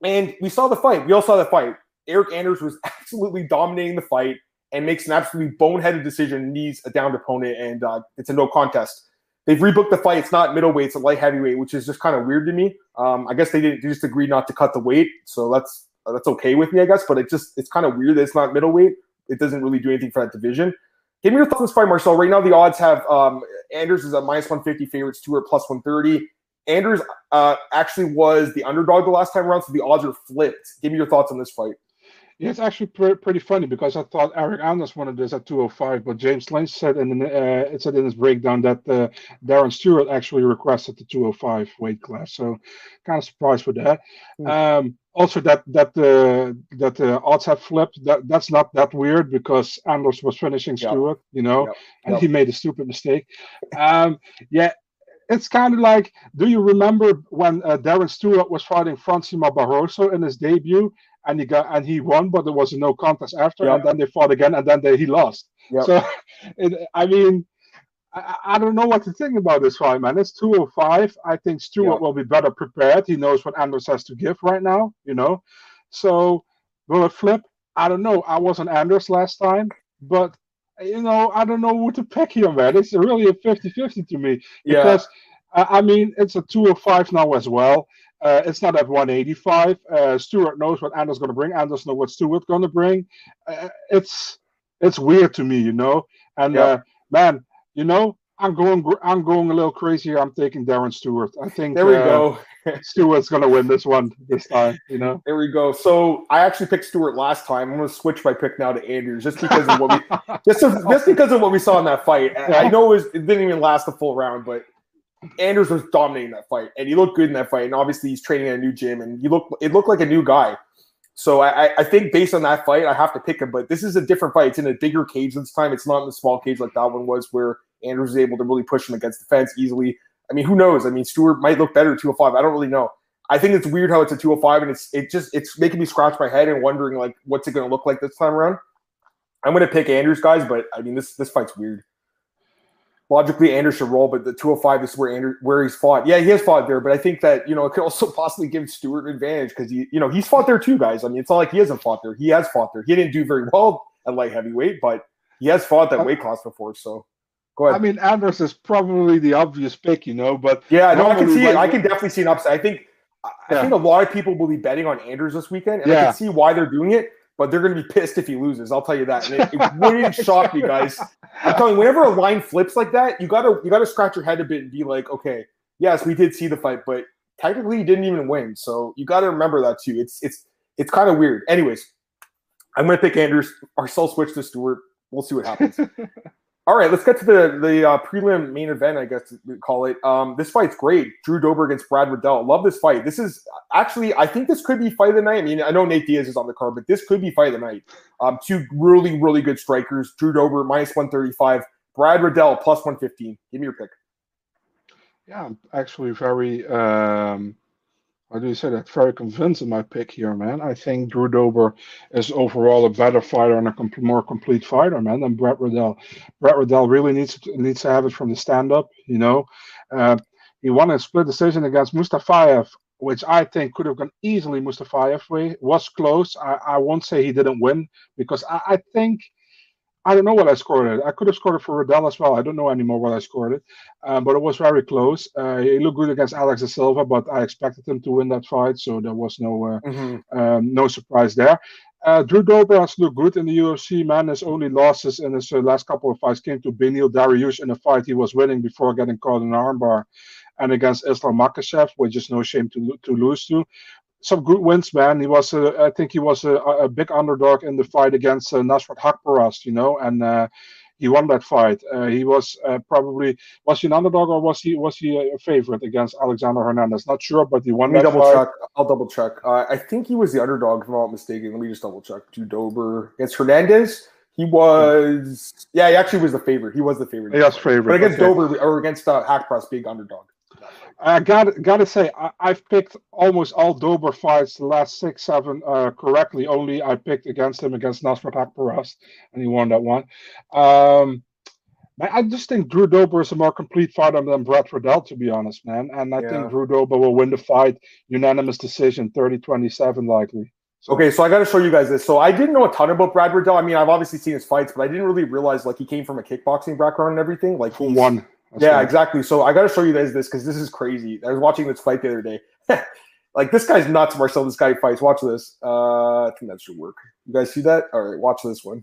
[SPEAKER 1] and we saw the fight. We all saw the fight. Eryk Anders was <laughs> absolutely dominating the fight and makes an absolutely boneheaded decision, needs a downed opponent, and uh, it's a no contest. They've rebooked the fight. It's not middleweight; it's a light heavyweight, which is just kind of weird to me. Um, I guess they didn't they just agreed not to cut the weight, so that's that's okay with me, I guess. But it just it's kind of weird that it's not middleweight. It doesn't really do anything for that division. Give me your thoughts on this fight, Marcel. Right now, the odds have um, Anders is a minus 150 favorite, Stewart plus 130. Anders uh, actually was the underdog the last time around, so the odds are flipped. Give me your thoughts on this fight.
[SPEAKER 2] Yeah, it's actually pre- pretty funny because I thought Eryk Anders wanted this at 205, but James Lynch said in uh, it said in his breakdown that uh, Darren Stewart actually requested the 205 weight class. So kind of surprised with that. Mm. Um, also, that that the uh, that the odds have flipped. That that's not that weird because Anders was finishing yep. Stewart, you know, yep. and yep. he made a stupid mistake. Um, yeah, it's kind of like, do you remember when uh, Darren Stewart was fighting Francimar Barroso in his debut, and he got and he won, but there was a no contest after, yep. and then they fought again, and then they, he lost. Yep. So, <laughs> it, I mean, I, I, don't know what to think about this fight, man. It's 205. I think Stewart yep. will be better prepared. He knows what Anders has to give right now, you know. So, will it flip? I don't know. I wasn't Anders last time, but you know, I don't know who to pick here, man. It's really a 50 50 to me. Yeah. Because. I mean, it's a 205 now as well. Uh, it's not at 185. Uh, Stewart knows what Anders going to bring. Anders knows what Stewart going to bring. Uh, it's it's weird to me, you know. And uh, man, you know, I'm going I'm going a little crazy. I'm taking Darren Stewart. I think
[SPEAKER 1] there we uh, go. <laughs>
[SPEAKER 2] Stewart's going to win this one this time. You know.
[SPEAKER 1] There we go. So I actually picked Stewart last time. I'm going to switch my pick now to Andrews just because of what we <laughs> just just because of what we saw in that fight. Yeah. I know it, was, it didn't even last the full round, but Anders was dominating that fight, and he looked good in that fight. And obviously, he's training at a new gym, and he looked it looked like a new guy. So I, I think based on that fight, I have to pick him. But this is a different fight. It's in a bigger cage this time. It's not in the small cage like that one was, where Anders is able to really push him against the fence easily. I mean, who knows? I mean, Stewart might look better 205. I don't really know. I think it's weird how it's a 205, and it's it just it's making me scratch my head and wondering like what's it going to look like this time around. I'm going to pick Andrews guys, but I mean this this fight's weird logically Andrews should roll, but the 205 is where Anders, where he's fought. Yeah, he has fought there, but I think that you know it could also <laughs> possibly give Stewart an advantage because he, you know, he's fought there too, guys. I mean, it's not like he hasn't fought there. He has fought there. He didn't do very well at light heavyweight, but he has fought that weight class before. So go ahead.
[SPEAKER 2] I mean, Anders is probably the obvious pick, you know, but
[SPEAKER 1] yeah, no, I can see it. I can definitely see an upside. I think. I yeah. think a lot of people will be betting on Anders this weekend, and yeah. I can see why they're doing it but they're going to be pissed if he loses. I'll tell you that. And it, it <laughs> wouldn't shock me, guys. I'm telling you, whenever a line flips like that, you gotta you gotta scratch your head a bit and be like, okay, yes, we did see the fight, but technically he didn't even win. So you got to remember that too. It's it's it's kind of weird. Anyways, I'm going to pick Anders. Marcel switch to Stewart. We'll see what happens. <laughs> All right, let's get to the the uh, prelim main event, I guess we call it. Um, this fight's great. Drew Dober against Brad Riddell. Love this fight. This is actually, I think this could be fight of the night. I mean, I know Nate Diaz is on the card, but this could be fight of the night. Um, two really, really good strikers. Drew Dober minus one thirty five. Brad Riddell plus one fifteen. Give me your pick.
[SPEAKER 2] Yeah, I'm actually very um, how do say that? Very convinced in my pick here, man. I think Drew Dober is overall a better fighter and a more complete fighter, man, than Brett Riddell. Brett Riddell really needs to, needs to have it from the stand up, you know. Uh, he won a split decision against Mustafayev, which I think could have gone easily Mustafayev way. Was close. I, I won't say he didn't win because I, I think – I don't know what I scored it. I could have scored it for Riddell as well. I don't know anymore what I scored it, um, but it was very close. Uh, he looked good against Alex da Silva, but I expected him to win that fight, so there was no uh, mm-hmm. um, no surprise there. Uh, Drew Dober has looked good in the UFC. Man, his only losses in his uh, last couple of fights came to Beneil Dariush in a fight he was winning before getting caught in an armbar, and against Islam Makhachev, which is no shame to to lose to some good wins, man. He was, uh, I think, he was a, a, big underdog in the fight against uh, Nasrat Haqparast, you know, and uh, he won that fight. Uh, he was uh, probably was he an underdog or was he was he a favorite against Alexander Hernandez? Not sure, but he won
[SPEAKER 1] Let
[SPEAKER 2] me
[SPEAKER 1] double
[SPEAKER 2] fight.
[SPEAKER 1] check. I'll double check. Uh, I think he was the underdog, if I'm not mistaken. Let me just double check. To Dober against Hernandez. He was, yeah, he actually was the favorite. He was the favorite.
[SPEAKER 2] Yes, favorite.
[SPEAKER 1] But against okay. Dober or against uh, Haqparast, big underdog.
[SPEAKER 2] I got got to say I, have picked almost all Dober fights the last six seven uh, correctly. Only I picked against him against Nasrat Haqparast, and he won that one. Um, I just think Drew Dober is a more complete fighter than Brad Riddell, to be honest, man. And I yeah. think Drew Dober will win the fight unanimous decision, 30-27 likely.
[SPEAKER 1] So. Okay, so I got to show you guys this. So I didn't know a ton about Brad Riddell. I mean, I've obviously seen his fights, but I didn't really realize like he came from a kickboxing background and everything. Like
[SPEAKER 2] he
[SPEAKER 1] yeah, exactly. So I got to show you guys this because this is crazy. I was watching this fight the other day. <laughs> like this guy's nuts, Marcel. This guy fights. Watch this. Uh, I think that should work. You guys see that? All right, watch this one.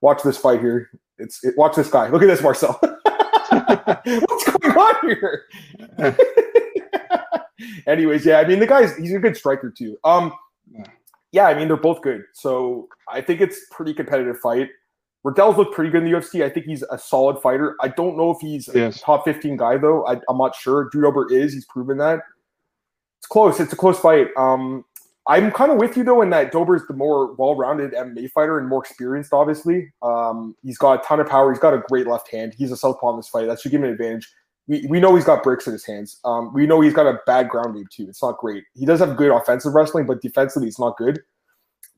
[SPEAKER 1] Watch this fight here. It's it, watch this guy. Look at this, Marcel. <laughs> What's going on here? <laughs> Anyways, yeah, I mean the guy's he's a good striker too. Um, Yeah, I mean they're both good, so I think it's pretty competitive fight. Riddell's looked pretty good in the UFC. I think he's a solid fighter. I don't know if he's yes. a top 15 guy though. I, am not sure. Drew Dober is. He's proven that. It's close. It's a close fight. Um, I'm kind of with you though in that Dober is the more well-rounded MMA fighter and more experienced. Obviously, um, he's got a ton of power. He's got a great left hand. He's a southpaw in this fight. That should give him an advantage. We, we know he's got bricks in his hands. Um, we know he's got a bad ground game too. It's not great. He does have good offensive wrestling, but defensively, it's not good.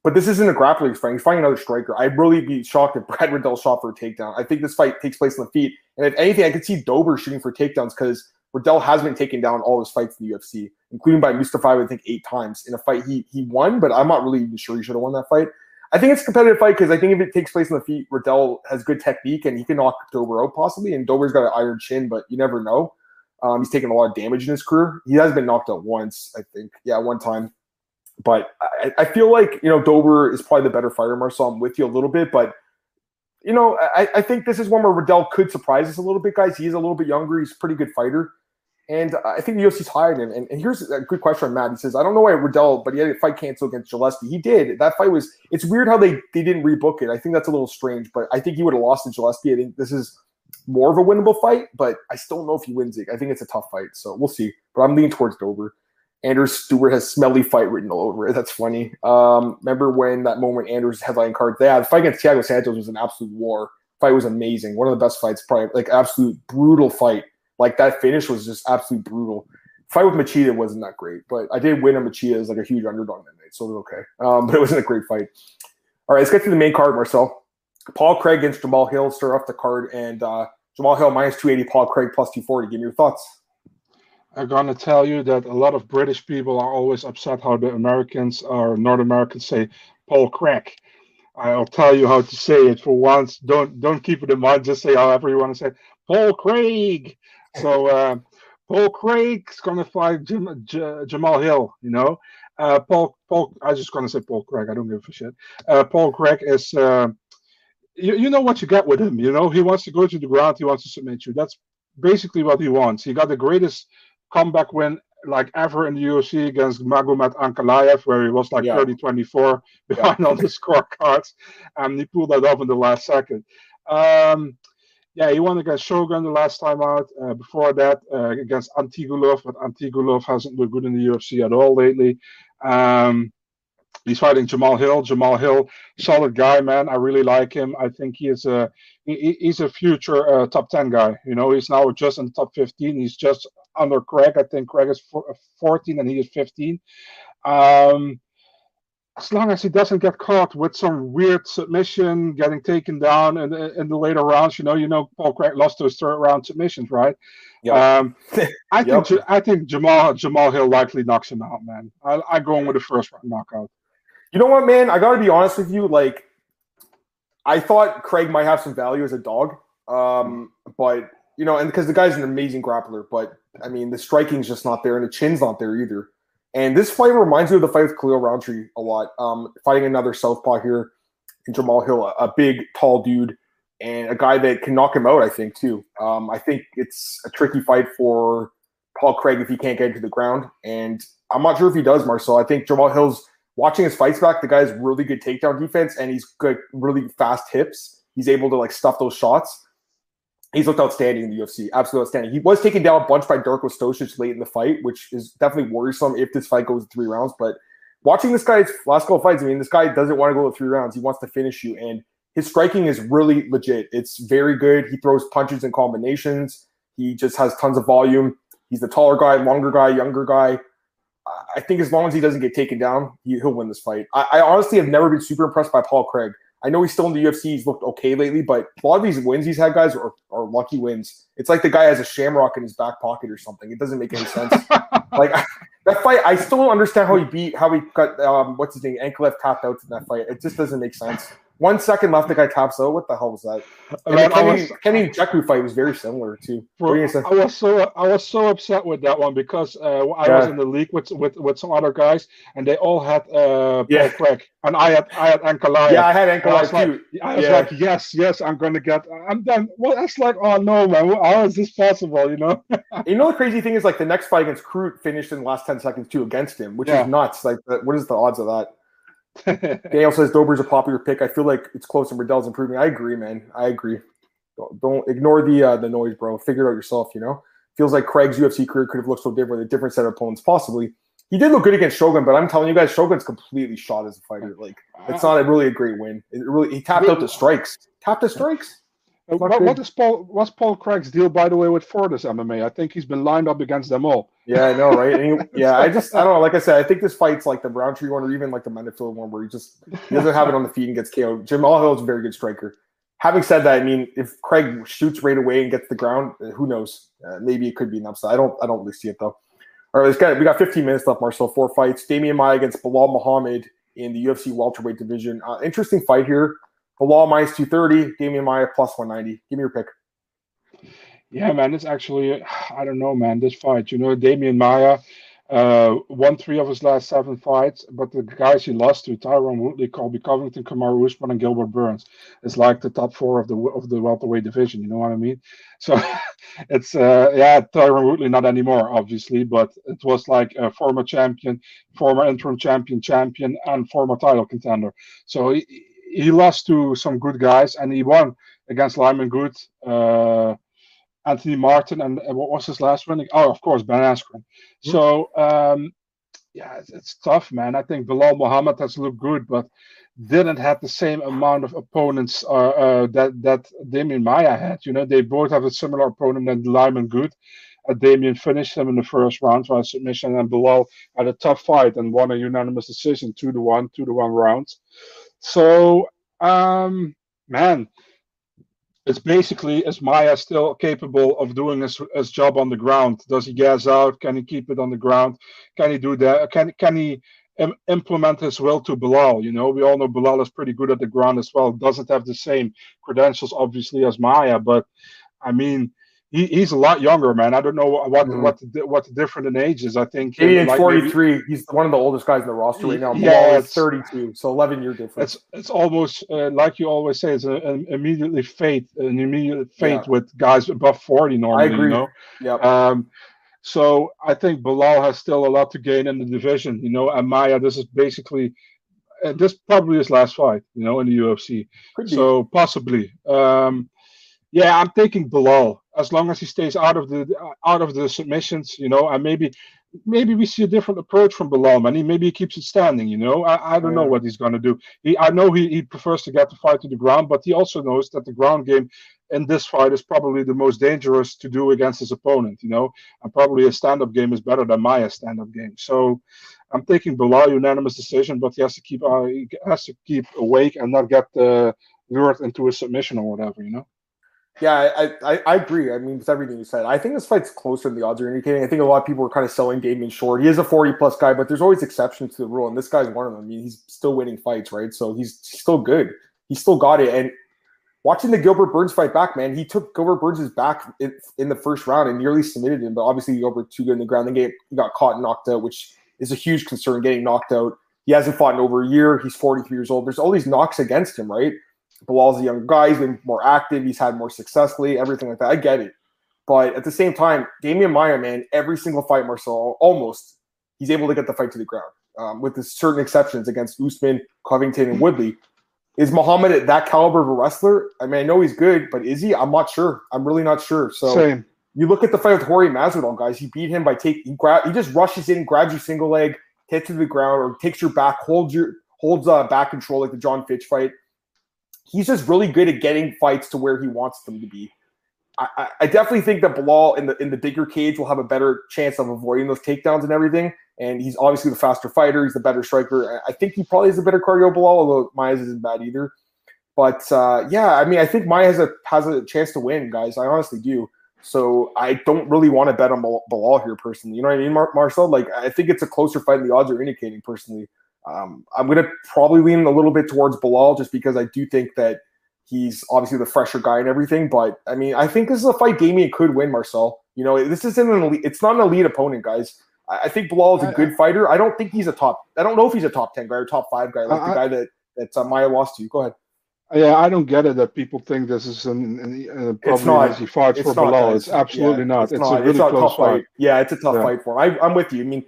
[SPEAKER 1] But this isn't a grappling fight. He's fighting another striker. I'd really be shocked if <laughs> Brad Riddell shot for a takedown. I think this fight takes place on the feet. And if anything, I could see Dober shooting for takedowns because Riddell has been taken down all his fights in the UFC, including by Mustafa, I think, eight times in a fight he he won, but I'm not really even sure he should have won that fight. I think it's a competitive fight because I think if it takes place on the feet, Riddell has good technique and he can knock Dober out possibly. And Dober's got an iron chin, but you never know. Um, he's taken a lot of damage in his career. He has been knocked out once, I think. Yeah, one time. But I, I, feel like you know Dober is probably the better fighter, Marcel. I'm with you a little bit, but you know I, I think this is one where Riddell could surprise us a little bit, guys. He's a little bit younger. He's a pretty good fighter, and I think the UFC's hired him. And, and here's a good question Matt. He says, "I don't know why Riddell, but he had a fight canceled against Gillespie. He did. That fight was. It's weird how they they didn't rebook it. I think that's a little strange, but I think he would have lost to Gillespie. I think this is." More of a winnable fight, but I still don't know if he wins it. I think it's a tough fight, so we'll see. But I'm leaning towards Dober. Andrews Stewart has smelly fight written all over it. That's funny. Um, remember when that moment Andrews headline card? Yeah, the fight against Thiago Santos was an absolute war. Fight was amazing. One of the best fights, probably like absolute brutal fight. Like that finish was just absolute brutal. Fight with Machida wasn't that great, but I did win a Machida as like a huge underdog that night, so it was okay. Um, <laughs> but it wasn't a great fight. All right, let's get to the main card, Marcel. Paul Craig against Jamahal Hill start off the card, and uh, Jamahal Hill minus 280, Paul Craig plus 240. Give me your thoughts
[SPEAKER 2] are going to tell you that a lot of British people are always upset how the Americans or North Americans say Paul Craig. I'll tell you how to say it for once. Don't don't keep it in mind. Just say however you want to say. Paul Craig. So <laughs> uh, Paul Craig's going to fight Jim, J- Jamahal Hill. You know, uh, Paul Paul. I just going to say Paul Craig. I don't give a shit. Uh, Paul Craig is. Uh, you, you know what you get with him. You know he wants to go to the ground. He wants to submit you. That's basically what he wants. He got the greatest comeback win like ever in the UFC against Magomed Ankalaev, where he was like yeah. 30 24 behind yeah. on the scorecards. And he pulled that off in the last second. Um, yeah, he won against Shogun the last time out. Uh, before that, uh, against Antigulov, but Antigulov hasn't looked good in the UFC at all lately. Um, he's fighting Jamahal Hill. Jamahal Hill, solid guy, man. I really like him. I think he is a he, he's a future uh, top ten guy. You know, he's now just in the top fifteen. He's just under Craig. I think Craig is 14 and he is 15. Um, as long as he doesn't get caught with some weird submission, getting taken down in, in the later rounds, you know, you know, Paul Craig lost those third round submissions, right? Yep. Um, I <laughs> yep. think I think Jamal Jamahal Hill likely knocks him out, man. I, I go in with the first round knockout.
[SPEAKER 1] You know what, man? I got to be honest with you. Like, I thought Craig might have some value as a dog, um, but you know, and because the guy's an amazing grappler, but I mean, the striking's just not there, and the chin's not there either. And this fight reminds me of the fight with Khalil Rountree a lot. Um, fighting another southpaw here in Jamahal Hill, a, a, big, tall dude, and a guy that can knock him out. I think too. Um, I think it's a tricky fight for Paul Craig if he can't get into the ground, and I'm not sure if he does, Marcel. I think Jamahal Hill's watching his fights back. The guy's really good takedown defense, and he's good, really fast hips. He's able to like stuff those shots he's looked outstanding in the UFC. Absolutely outstanding. He was taken down a bunch by Darko Stosic late in the fight, which is definitely worrisome if this fight goes three rounds. But watching this guy's last couple fights, I mean, this guy doesn't want to go to three rounds. He wants to finish you. And his striking is really legit. It's very good. He throws punches and combinations. He just has tons of volume. He's the taller guy, longer guy, younger guy. I think as long as he doesn't get taken down, he, will win this fight. I, I honestly have never been super impressed by Paul Craig. I know he's still in the UFC. He's looked okay lately, but a lot of these wins he's had, guys, are, are lucky wins. It's like the guy has a shamrock in his back pocket or something. It doesn't make any sense. <laughs> like <laughs> that fight, I still don't understand how he beat, how he got um, what's his name, Ankalaev tapped out in that fight. It just doesn't make sense. One second left, the guy taps out. What the hell was that? And the Kenny, was, Kenny fight was very similar too.
[SPEAKER 2] Bro, I was so I was so upset with that one because uh, I yeah. was in the league with, with with some other guys, and they all had uh, yeah. Craig, and I had I had Ankalaev.
[SPEAKER 1] Yeah, I had Ankalaev too.
[SPEAKER 2] Like, I was yeah. like, yes, yes, I'm going to get. I'm done. Well, that's like, oh no, man, how is this possible? You know. <laughs>
[SPEAKER 1] you know the crazy thing is like the next fight against Crute finished in the last ten seconds too against him, which is nuts. Like, what is the odds of that? <laughs> Daniel says Dober's a popular pick. I feel like it's close and Riddell's improving. I agree, man. I agree. Don't, don't ignore the uh, the noise, bro. Figure it out yourself. You know, feels like Craig's UFC career could have looked so different with a different set of opponents, possibly. He did look good against Shogun, but I'm telling you guys, Shogun's completely shot as a fighter. Like it's not a really a great win. It really he tapped out the strikes. Tapped the strikes.
[SPEAKER 2] What, what is Paul? What's Paul Craig's deal, by the way, with Fortis MMA? I think he's been lined up against them all.
[SPEAKER 1] Yeah, I know, right? He, <laughs> yeah, I just I don't know. Like I said, I think this fight's like the Rountree one, or even like the Menifield one, where he just he doesn't have it on the feet and gets KO'd. Jamahal is a very good striker. Having said that, I mean, if Craig shoots right away and gets the ground, uh, who knows? Uh, maybe it could be an upside. I don't I don't really see it though. All right, let's get we got 15 minutes left, Marcel. Four fights. Demian Maia against Belal Muhammad in the UFC welterweight division. Uh, interesting fight here. Belal minus 230, Demian Maia plus 190. Give me your pick.
[SPEAKER 2] Yeah, man, it's actually <sighs> I don't know, man. This fight, you know, Demian Maia uh, won three of his last seven fights, but the guys he lost to, Tyron Woodley, Colby Covington, Kamaru Usman, and Gilbert Burns, is like the top four of the of the welterweight division. You know what I mean? <laughs> So it's uh, yeah, Tyron Woodley not anymore, obviously, but it was like a former champion, former interim champion, champion, and former title contender. So he, he lost to some good guys, and he won against Lyman Good. Uh, Anthony Martin, and, what was his last win? Oh, of course, Ben Askren. Mm-hmm. So, um, yeah, it's, it's, tough, man. I think Belal Muhammad has looked good, but didn't have the same amount of opponents uh, uh, that that Demian Maia had. You know, they both have a similar opponent than Lyman Good. Uh, Demian finished him in the first round by submission, and Belal had a tough fight and won a unanimous decision, two to one, two to one rounds. So, um, man, it's basically is Maia still capable of doing his, his job on the ground? Does he gas out? Can he keep it on the ground? Can he do that? Can can he Im- implement his will to Belal? You know, we all know Belal is pretty good at the ground as well. Doesn't have the same credentials, obviously, as Maia, but I mean, he, he's a lot younger, man. I don't know what what mm-hmm. what, the, what the different in age is. I think
[SPEAKER 1] he's like 43. Maybe, he's one of the oldest guys in the roster right now. Yeah, it's 32, so 11 year difference.
[SPEAKER 2] It's it's almost uh, like you always say. It's an immediately fate, an immediate fate yeah. with guys above 40 normally. I agree. You know?
[SPEAKER 1] Yeah.
[SPEAKER 2] Um, so I think Belal has still a lot to gain in the division. You know, and Maia, this is basically uh, this probably his last fight. You know, in the UFC. Could so be. possibly. Um, yeah, I'm taking Belal as long as he stays out of the out of the submissions, you know, and maybe maybe we see a different approach from and he maybe he keeps it standing, you know. I, I don't yeah. know what he's gonna do. He I know he, he prefers to get the fight to the ground, but he also knows that the ground game in this fight is probably the most dangerous to do against his opponent, you know, and probably his stand-up game is better than Maia's stand-up game. So I'm taking Belal unanimous decision, but he has to keep uh, he has to keep awake and not get uh, lured into a submission or whatever, you know.
[SPEAKER 1] Yeah, I, I, I agree. I mean, with everything you said, I think this fight's closer than the odds are indicating. I think a lot of people are kind of selling Demian short. He is a 40 plus guy, but there's always exceptions to the rule, and this guy's one of them. I mean, he's still winning fights, right? So he's still good. He still got it. And watching the Gilbert Burns fight back, man, he took Gilbert Burns' back in, in, the first round and nearly submitted him. But obviously, Gilbert too good in the ground. Then he got caught and knocked out, which is a huge concern. Getting knocked out. He hasn't fought in over a year. He's 43 years old. There's all these knocks against him, right? Belal's a young guy. He's been more active. He's had more successfully, everything like that. I get it. But at the same time, Demian Maia, man, every single fight, Marcel, almost, he's able to get the fight to the ground. Um, with the certain exceptions against Usman, Covington, and Woodley. Is Muhammad at that caliber of a wrestler? I mean, I know he's good, but is he? I'm not sure. I'm really not sure. So Same. you look at the fight with Jorge Masvidal, guys. He beat him by taking he grab he just rushes in, grabs your single leg, hits to the ground, or takes your back, holds your holds uh, back control like the John Fitch fight he's just really good at getting fights to where he wants them to be. I, I, definitely think that Belal in the in the bigger cage will have a better chance of avoiding those takedowns and everything. And he's obviously the faster fighter. He's the better striker. I think he probably has a better cardio Belal, although Maia's isn't bad either. But uh, yeah, I mean, I think Maia has a has a chance to win, guys. I honestly do. So I don't really want to bet on Belal here personally. You know what I mean, Mar- Marcel? Like I think it's a closer fight than the odds are indicating personally. Um, I'm going to probably lean a little bit towards Belal just because I do think that he's obviously the fresher guy and everything. But I mean, I think this is a fight Demian could win, Marcel. You know, this isn't an elite, it's not an elite opponent, guys. I, think Belal is a good fighter. I don't think he's a top. I don't know if he's a top ten guy or top five guy, like I, the guy that that uh, Maia lost to. Go ahead.
[SPEAKER 2] Yeah, I don't get it that people think this is an, an, an probably not, easy fight for Belal. It's absolutely yeah, not. It's, it's not, a really
[SPEAKER 1] it's
[SPEAKER 2] close
[SPEAKER 1] fight. fight. Yeah, it's a tough yeah. fight for him. I, I'm with you. I mean,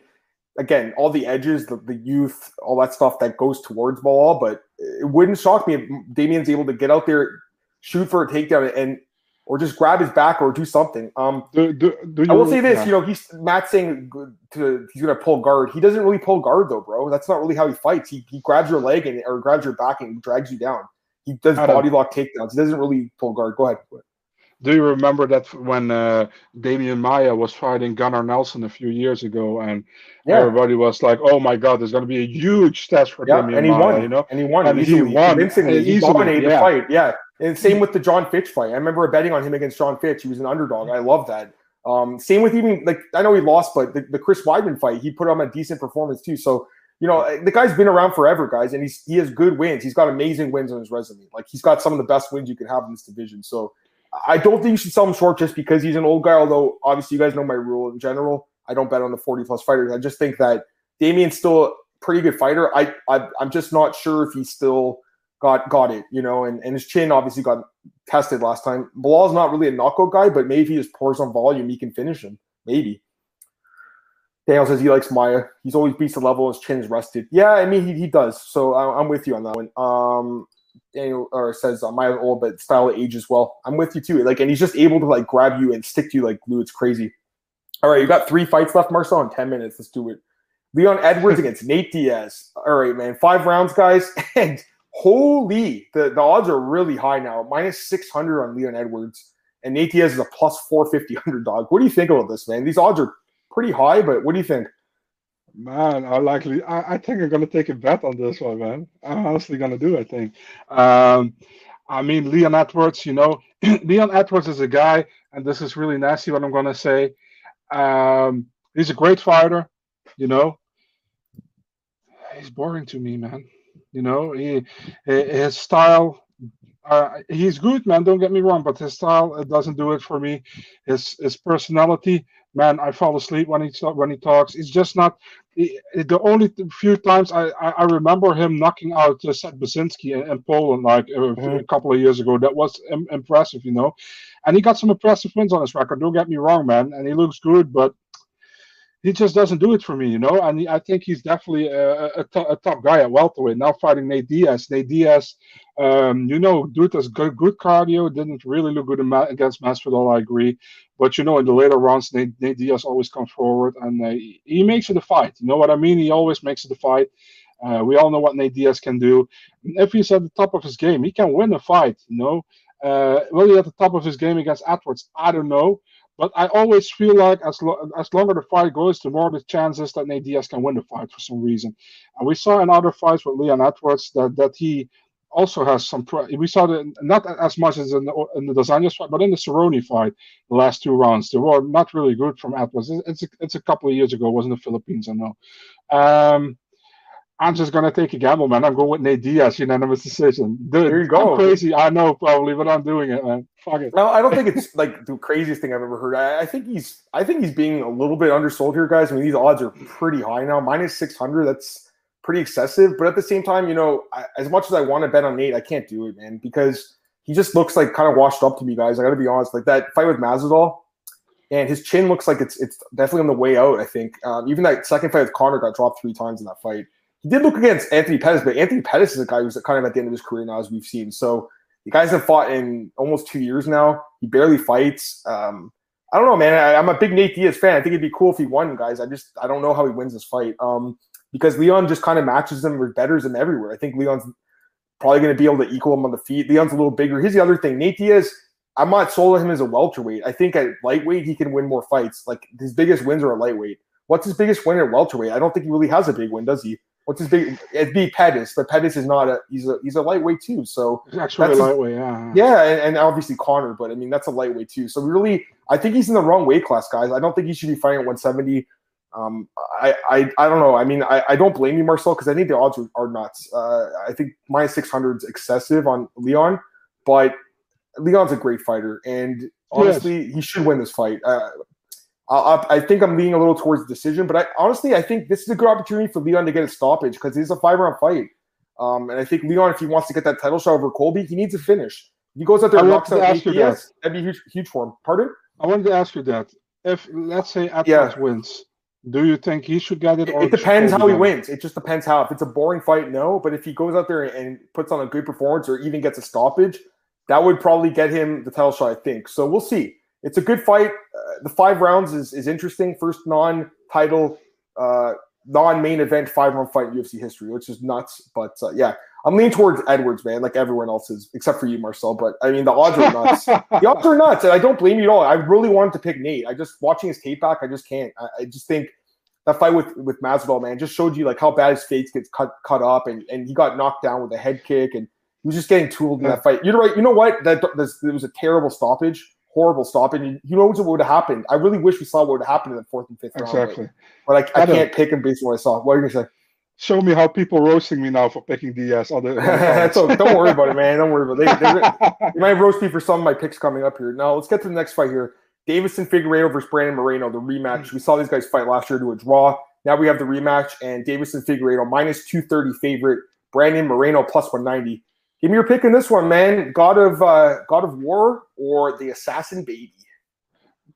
[SPEAKER 1] again, all the edges, the, the youth, all that stuff that goes towards ball. But it wouldn't shock me if Demian's able to get out there, shoot for a takedown, and or just grab his back or do something. Um,
[SPEAKER 2] do, do, do
[SPEAKER 1] I will say this, yeah. you know, he's Matt saying to he's gonna pull guard. He doesn't really pull guard though, bro. That's not really how he fights. He, he grabs your leg and or grabs your back and drags you down. He does body lock takedowns. He doesn't really pull guard. Go ahead
[SPEAKER 2] do you remember that when uh, Demian Maia was fighting Gunnar Nelson a few years ago, and yeah. everybody was like, "Oh my God, there's going to be a huge test for yeah, Demian
[SPEAKER 1] and he
[SPEAKER 2] Maia,"
[SPEAKER 1] won.
[SPEAKER 2] you know,
[SPEAKER 1] and he won
[SPEAKER 2] and
[SPEAKER 1] easily,
[SPEAKER 2] he won
[SPEAKER 1] convincingly. He dominated yeah. the fight. Yeah, and same with the John Fitch fight. I remember betting on him against John Fitch. He was an underdog. I love that. Um, same with even like I know he lost, but the, the Chris Weidman fight, he put on a decent performance too. So you know, the guy's been around forever, guys, and he's he has good wins. He's got amazing wins on his resume. Like he's got some of the best wins you can have in this division. So I don't think you should sell him short just because he's an old guy. Although obviously you guys know my rule in general. I don't bet on the 40 plus fighters. I just think that Demian's still a pretty good fighter. I, I am just not sure if he still got got it, you know, and, and his chin obviously got tested last time. Belal's not really a knockout guy, but maybe if he just pours on volume, he can finish him. Maybe. Daniel says he likes Maia. He's always beats the level. His chin is rested. Yeah, I mean he, he does. So I, am with you on that one. Um, Daniel or says on my old but style of age as well. I'm with you too. Like, and he's just able to like grab you and stick to you like glue. It's crazy. All right, you got three fights left, Marcel, in ten minutes. Let's do it. Leon Edwards <laughs> against Nate Diaz. All right, man. Five rounds, guys. <laughs> And holy, the, the odds are really high now. Minus 600 on Leon Edwards. And Nate Diaz is a plus 450 underdog. What do you think about this, man? These odds are pretty high, but what do you think?
[SPEAKER 2] Man, I likely. I, I think I'm gonna take a bet on this one, man. I'm honestly gonna do. I think. Um, I mean, Leon Edwards. You know, <clears throat> Leon Edwards is a guy, and this is really nasty. What I'm gonna say. Um, he's a great fighter. You know, he's boring to me, man. You know, he his style. Uh, he's good, man. Don't get me wrong, but his style doesn't do it for me. His his personality man, I fall asleep when he when he talks. It's just not the only few times I, I, remember him knocking out uh, Seth Baczynski in, in Poland like a, mm-hmm. a, couple of years ago. That was Im- impressive, you know. And he got some impressive wins on his record. Don't get me wrong, man. And he looks good, but he just doesn't do it for me, you know. And I think he's definitely a, top guy at welterweight. Now fighting Nate Diaz. Nate Diaz, um, you know, dude good, good cardio. Didn't really look good against Masvidal. I agree, but you know, in the later rounds, Nate, Nate Diaz always comes forward and uh, he makes it a fight. You know what I mean? He always makes it a fight. Uh, we all know what Nate Diaz can do. If he's at the top of his game, he can win a fight. You know, uh, will he at the top of his game against Edwards? I don't know. But I always feel like as lo- as longer the fight goes, the more the chances that Nate Diaz can win the fight for some reason. And we saw in other fights with Leon Edwards that that he also has some. We saw that not as much as in the, in the Dos fight, but in the Cerrone fight, the last two rounds they were not really good from Edwards. It's a, it's a couple of years ago, it wasn't the Philippines, I know. Um, I'm just gonna take a gamble, man. I'm going with Nate Diaz, unanimous decision. Dude, there you go. I'm crazy, I know, probably, but I'm doing it, man. Fuck it.
[SPEAKER 1] No, I don't think it's like the craziest thing I've ever heard. I, I, think he's, I think he's being a little bit undersold here, guys. I mean, these odds are pretty high now, minus six hundred. That's pretty excessive. But at the same time, you know, I, as much as I want to bet on Nate, I can't do it, man, because he just looks like kind of washed up to me, guys. I got to be honest. Like that fight with Masvidal, and his chin looks like it's it's definitely on the way out. I think um, even that second fight with Conor got dropped three times in that fight he did look against Anthony Pettis, but Anthony Pettis is a guy who's kind of at the end of his career now, as we've seen. So the guys have fought in almost two years now. He barely fights. Um, I don't know, man. I, am a big Nate Diaz fan. I think it'd be cool if he won, guys. I just I don't know how he wins this fight. Um, because Leon just kind of matches him or betters him everywhere. I think Leon's probably going to be able to equal him on the feet. Leon's a little bigger. Here's the other thing: Nate Diaz. I'm not sold on him as a welterweight. I think at lightweight he can win more fights. Like his biggest wins are a lightweight. What's his biggest win at welterweight? I don't think he really has a big win, does he? What's his big? It'd be Pettis, but Pettis is not a he's a he's a lightweight too. So
[SPEAKER 2] he's actually a lightweight, yeah.
[SPEAKER 1] Yeah, and, and, obviously Conor, but I mean that's a lightweight too. So really, I think he's in the wrong weight class, guys. I don't think he should be fighting at 170. Um, I, I I don't know. I mean, I, I don't blame you, Marcel, because I think the odds are, are nuts. Uh, I think minus 600 is excessive on Leon, but Leon's a great fighter, and honestly, yes. he should win this fight. Uh, I, I think I'm leaning a little towards the decision, but I honestly I think this is a good opportunity for Leon to get a stoppage because it's a five round fight. Um, and I think Leon, if he wants to get that title shot over Colby, he needs to finish. He goes out there and knocks out Nate Diaz, that. that'd be huge, huge for him. Pardon?
[SPEAKER 2] I wanted to ask you that. If let's say Atlas yeah. wins, Do you think he should get it?
[SPEAKER 1] it depends how he wins. It just depends how. If it's a boring fight, no. But if he goes out there and puts on a good performance or even gets a stoppage, that would probably get him the title shot, I think. So we'll see. It's a good fight. Uh, the five rounds is, is interesting. First non-title, uh, non-main event five-round fight in UFC history, which is nuts. But uh, yeah, I'm leaning towards Edwards, man, like everyone else is, except for you, Marcel. But I mean, the odds are nuts. <laughs> the odds are nuts, and I don't blame you at all. I really wanted to pick Nate. I just watching his tape back, I just can't. I, I just think that fight with with Masvidal, man, just showed you like how bad his face gets cut cut up, and and he got knocked down with a head kick, and he was just getting tooled in that fight. You're right. You know what? That this, it was a terrible stoppage horrible stop. And you know what would have happened? I really wish we saw what would have happened in the fourth and fifth
[SPEAKER 2] exactly. round. Exactly.
[SPEAKER 1] But I, I can't pick him based on what I saw. What are you gonna say?
[SPEAKER 2] Show me how people roasting me now for picking Diaz. <laughs> Other,
[SPEAKER 1] so don't worry about it, man. Don't worry about it. They, <laughs> they, might roast me for some of my picks coming up here. Now let's get to the next fight here. Deiveson Figueiredo versus Brandon Moreno, the rematch. We saw these guys fight last year to a draw. Now we have the rematch, and Deiveson Figueiredo minus 230 favorite, Brandon Moreno plus 190. Give me your pick in this one, man. God of uh, God of War or the Assassin Baby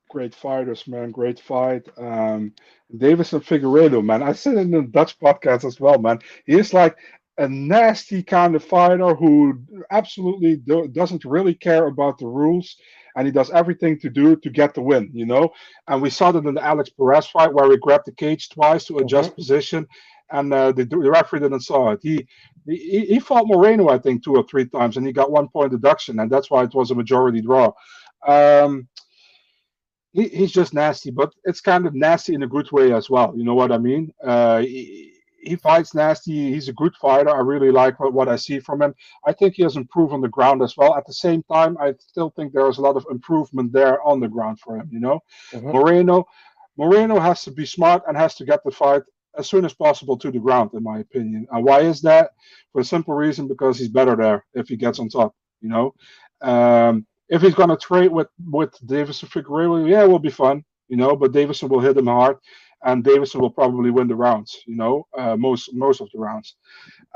[SPEAKER 2] great fighters, man. Great fight. Um, Deiveson Figueiredo, man. I said in the Dutch podcast as well, man. He is like a nasty kind of fighter who absolutely do, doesn't really care about the rules and he does everything to do to get the win, you know. And we saw that in the Alex Perez fight where he grabbed the cage twice to adjust mm-hmm. position, and uh, the, the referee didn't saw it. He, he he fought Moreno, I think, two or three times, and he got one point deduction, and that's why it was a majority draw. Um, he, he's just nasty, but it's kind of nasty in a good way as well. You know what I mean? Uh, he, he fights nasty. He's a good fighter. I really like what, what I see from him. I think he has improved on the ground as well. At the same time, I still think there is a lot of improvement there on the ground for him. You know, mm-hmm. Moreno, Moreno has to be smart and has to get the fight as soon as possible to the ground, in my opinion. And why is that? For a simple reason, because he's better there if he gets on top. You know, um, if he's going to trade with with Deiveson Figueiredo, yeah, it will be fun, you know. But Deiveson will hit him hard, and Deiveson will probably win the rounds, you know, uh, most most of the rounds.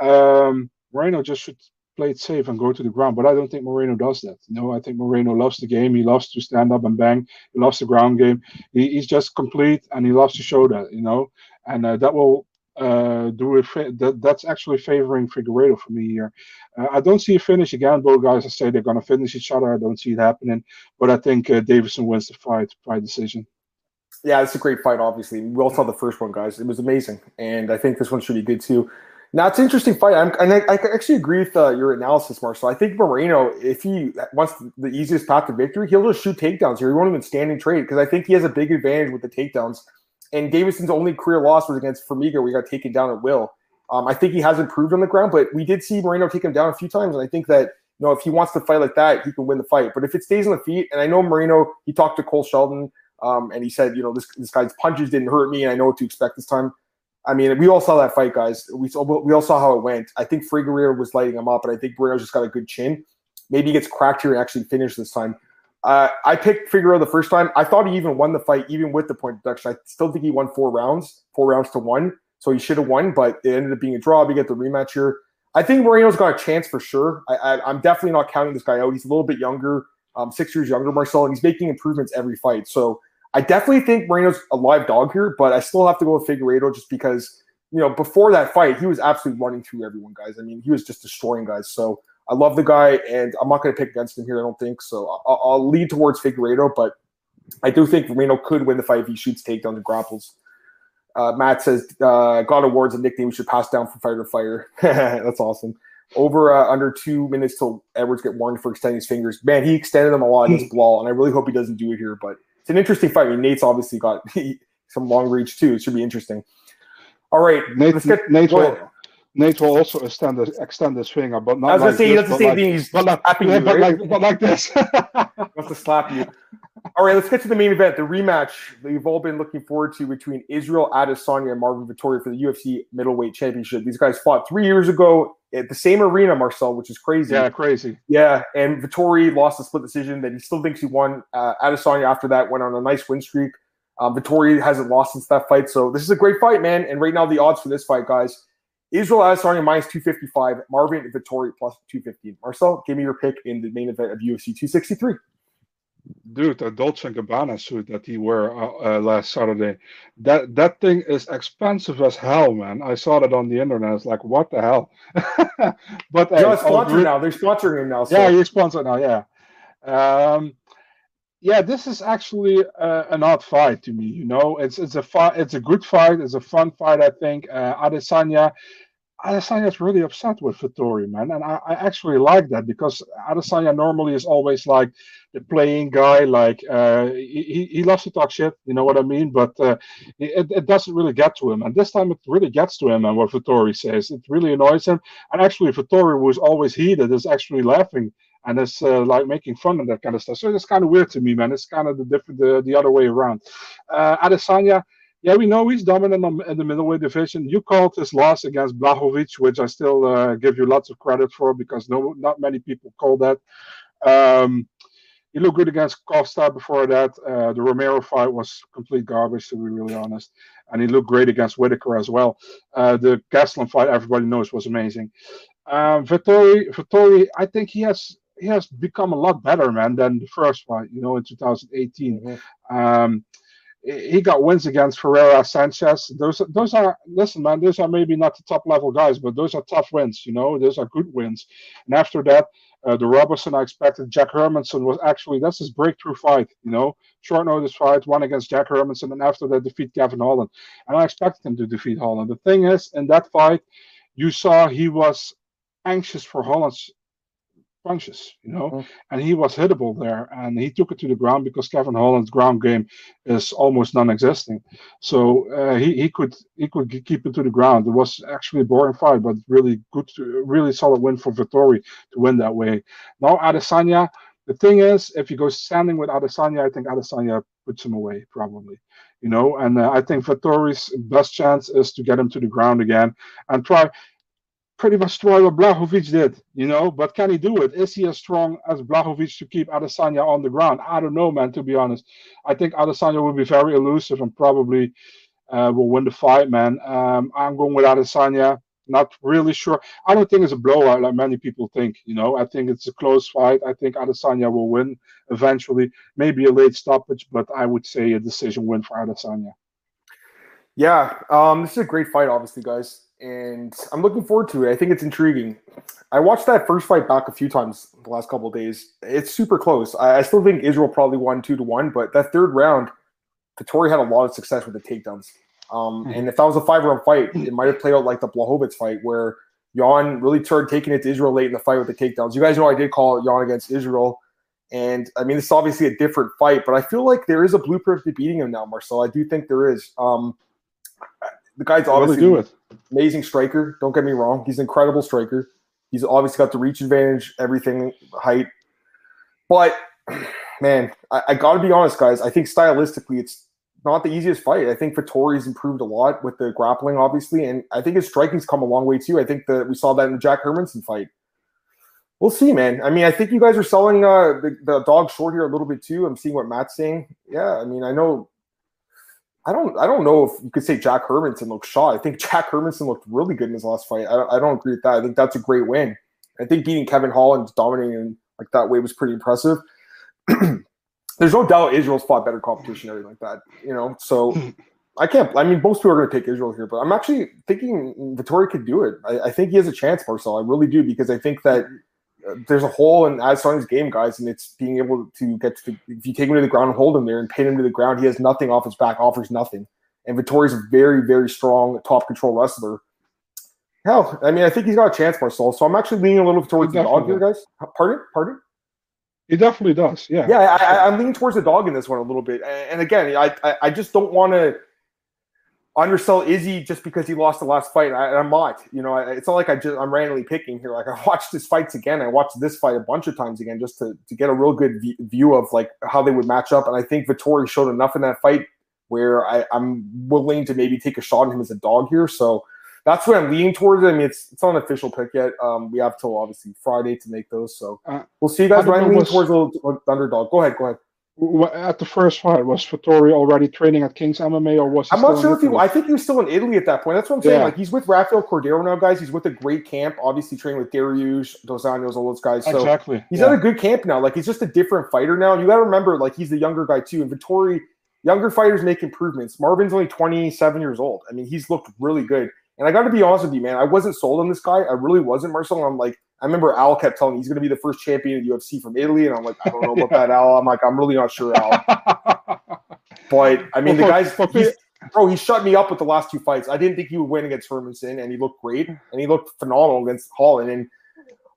[SPEAKER 2] Um, Moreno just should play it safe and go to the ground, but I don't think Moreno does that. You know, I think Moreno loves the game. He loves to stand up and bang. He loves the ground game. He, he's just complete, and he loves to show that, you know, and uh, that will uh, do it. That, that's actually favoring Figueiredo for me here. Uh, I don't see a finish again. Both guys I say they're going to finish each other. I don't see it happening, but I think uh, Deiveson wins the fight by decision.
[SPEAKER 1] Yeah, it's a great fight. Obviously, we all saw the first one, guys. It was amazing, and I think this one should be good too. Now it's an interesting fight, I'm, and I, I actually agree with uh, your analysis, Marcel. I think Moreno, if he wants the easiest path to victory, he'll just shoot takedowns here. He won't even stand and trade because I think he has a big advantage with the takedowns. And Deiveson's only career loss was against Formiga, he got taken down at will. Um, I think he has improved on the ground, but we did see Moreno take him down a few times, and I think that you know if he wants to fight like that, he can win the fight. But if it stays on the feet, and I know Moreno, he talked to Cole Shelton, um, and he said, you know, this this guy's punches didn't hurt me, and I know what to expect this time. I mean, we all saw that fight, guys. We saw we all saw how it went. I think Figueiredo was lighting him up, but I think Moreno's just got a good chin. Maybe he gets cracked here and actually finished this time. Uh, I picked Figueroa the first time. I thought he even won the fight, even with the point deduction. I still think he won four rounds, four rounds to one. So he should have won, but it ended up being a draw. We get the rematch here. I think Moreno's got a chance for sure. I, am definitely not counting this guy out. He's a little bit younger, um, six years younger, Marcel, and he's making improvements every fight. So I definitely think Moreno's a live dog here, but I still have to go with Figueiredo just because, you know, before that fight, he was absolutely running through everyone, guys. I mean, he was just destroying guys. So I love the guy, and I'm not going to pick against him here, I don't think. So I'll, I'll lead towards Figueiredo, but I do think Moreno could win the fight if he shoots takedowns and grapples. Uh, Matt says uh, God Awards a nickname we should pass down from fighter to fighter. <laughs> That's awesome. Over uh, under two minutes till Edwards get warned for extending his fingers. Man, he extended them a lot against <laughs> brawl, and I really hope he doesn't do it here. But it's an interesting fight. I mean, Nate's obviously got <laughs> some long reach too. It should be interesting. All right,
[SPEAKER 2] let's get Nate will also extend his, extend his finger, but not. I was like
[SPEAKER 1] gonna say
[SPEAKER 2] he
[SPEAKER 1] does the same like, thing. He's but like,
[SPEAKER 2] yeah, you, but, right? like, but like this. <laughs>
[SPEAKER 1] wants to slap you. All right, let's get to the main event, the rematch we've all been looking forward to between Israel Adesanya and Marvin Vettori for the UFC middleweight championship. These guys fought three years ago at the same arena, Marcel, which is crazy.
[SPEAKER 2] Yeah, crazy.
[SPEAKER 1] Yeah, and Vettori lost a split decision that he still thinks he won. Uh, Adesanya after that went on a nice win streak. Um, Vettori hasn't lost since that fight, so this is a great fight, man. And right now, the odds for this fight, guys, Israel Adesanya minus 255, Marvin Vettori plus 215. Marcel, give me your pick in the main event of UFC 263.
[SPEAKER 2] dude, the Dolce and Gabbana suit that he wore uh, uh, last Saturday, that that thing is expensive as hell, man. I saw that on the internet. It's like, what the hell? <laughs>
[SPEAKER 1] but uh, sponsored now. They're sponsoring him now.
[SPEAKER 2] So. Yeah, he's sponsored now. Yeah. Um, yeah, this is actually uh, an odd fight to me. You know, it's it's a fight. It's a good fight. It's a fun fight. I think uh, Adesanya Adesanya's really upset with Vettori, man, and I, I, actually like that because Adesanya normally is always like the playing guy, like uh, he he loves to talk shit, you know what I mean? But uh, it, it doesn't really get to him, and this time it really gets to him, and what Vettori says, it really annoys him. And actually, Vettori, who is always heated, is actually laughing and it's uh, like making fun of that kind of stuff. So it's kind of weird to me, man. It's kind of the different, the, the other way around. Uh, Adesanya yeah, we know he's dominant in the middleweight division. You called his loss against Blachowicz, which I still uh, give you lots of credit for because no, not many people call that. Um, he looked good against Costa before that. Uh, the Romero fight was complete garbage, to be really honest. And he looked great against Whittaker as well. Uh, the Gastelum fight, everybody knows, was amazing. Um, Vettori, Vettori, I think he has he has become a lot better, man, than the first fight, you know, in 2018. Mm-hmm. Um, he got wins against Ferreira Sanchez. Those those are listen, man. Those are maybe not the top level guys, but those are tough wins. You know, those are good wins. And after that, uh, the Roberson I expected. Jack Hermansson was actually that's his breakthrough fight. You know, short notice fight, one against Jack Hermansson, and after that defeat Kevin Holland. And I expected him to defeat Holland. The thing is, in that fight, you saw he was anxious for Holland's punches, you know, mm-hmm. and he was hittable there, and he took it to the ground because Kevin Holland's ground game is almost non-existing. So uh, he he could he could keep it to the ground. It was actually a boring fight, but really good, to, really solid win for Vettori to win that way. Now Adesanya. The thing is, if you go standing with Adesanya, I think Adesanya puts him away probably you know. And uh, I think Vettori's best chance is to get him to the ground again and try pretty much try what Blachowicz did, you know. But can he do it? Is he as strong as Blachowicz to keep Adesanya on the ground? I don't know, man. To be honest, I think Adesanya will be very elusive and probably uh, will win the fight, man. Um, I'm going with Adesanya. Not really sure. I don't think it's a blowout like many people think. You know, I think it's a close fight. I think Adesanya will win eventually. Maybe a late stoppage, but I would say a decision win for Adesanya.
[SPEAKER 1] Yeah, um, this is a great fight, obviously, guys and I'm looking forward to it. I think it's intriguing. I watched that first fight back a few times the last couple of days. It's super close. I, I still think Israel probably won two to one, but that third round, Vettori had a lot of success with the takedowns. Um, mm-hmm. And if that was a five round fight, it might have played out like the Blachowicz fight where Jan really turned taking it to Israel late in the fight with the takedowns. You guys know I did call Jan against Israel. And I mean, it's obviously a different fight, but I feel like there is a blueprint to beating him now, Marcel. I do think there is. Um, the guy's obviously really amazing striker. Don't get me wrong; he's an incredible striker. He's obviously got the reach advantage, everything, height. But <sighs> man, I, I got to be honest, guys. I think stylistically, it's not the easiest fight. I think Vettori's improved a lot with the grappling, obviously, and I think his striking's come a long way too. I think that we saw that in the Jack Hermansson fight. We'll see, man. I mean, I think you guys are selling uh, the, the dog short here a little bit too. I'm seeing what Matt's saying. Yeah, I mean, I know I don't I don't know if you could say Jack Hermansson looked shot. I think Jack Hermansson looked really good in his last fight. I don't, I don't agree with that. I think that's a great win. I think beating Kevin Holland dominating like that way was pretty impressive. <clears throat> There's no doubt Israel's fought better competition, everything like that. You know, so I can't. I mean, most people are going to take Israel here, but I'm actually thinking Vettori could do it. I, I think he has a chance, Marcel. I really do because I think that there's a hole in Adesanya's game, guys, and it's being able to get to the, if you take him to the ground and hold him there and pin him to the ground, he has nothing off his back, offers nothing. And Vettori's a very, very strong top control wrestler. Hell, I mean, I think he's got a chance, Marcel. So I'm actually leaning a little towards the dog here, guys. Pardon? Pardon?
[SPEAKER 2] He definitely does. Yeah.
[SPEAKER 1] Yeah, I, am leaning towards the dog in this one a little bit. And again, I, I, I just don't want to undersell Izzy just because he lost the last fight. I, am not, you know, it's not like I just I'm randomly picking here. Like <laughs> I watched his fights again. I watched this fight a bunch of times again just to to get a real good view of like how they would match up. And I think Vettori showed enough in that fight where I, I'm willing to maybe take a shot on him as a dog here. So that's what I'm leaning towards. I mean, it's it's not an official pick yet. Um, we have till obviously Friday to make those. So uh, we'll see you guys. But I'm leaning towards a little underdog. Go ahead. Go ahead.
[SPEAKER 2] At the first fight was Vettori already training at King's MMA or was
[SPEAKER 1] I'm not sure if he I think he was still in Italy at that point. That's what I'm saying. Yeah. Like he's with Rafael Cordeiro now, guys. He's with a great camp, obviously training with Dariush, Dos Anjos, all those guys. So
[SPEAKER 2] exactly.
[SPEAKER 1] he's yeah. at a good camp now. Like he's just a different fighter now. And you gotta remember, like he's the younger guy too. And Vettori, younger fighters make improvements. Marvin's only 27 years old. I mean, he's looked really good. And I gotta be honest with you, man, I wasn't sold on this guy. I really wasn't, Marcel. I'm like, I remember Al kept telling me he's going to be the first champion of UFC from Italy, and I'm like, I don't know about that, Al. I'm like, I'm really not sure, Al. <laughs> but I mean, the guy's he's, bro. He shut me up with the last two fights. I didn't think he would win against Hermansson, and he looked great, and he looked phenomenal against Holland. And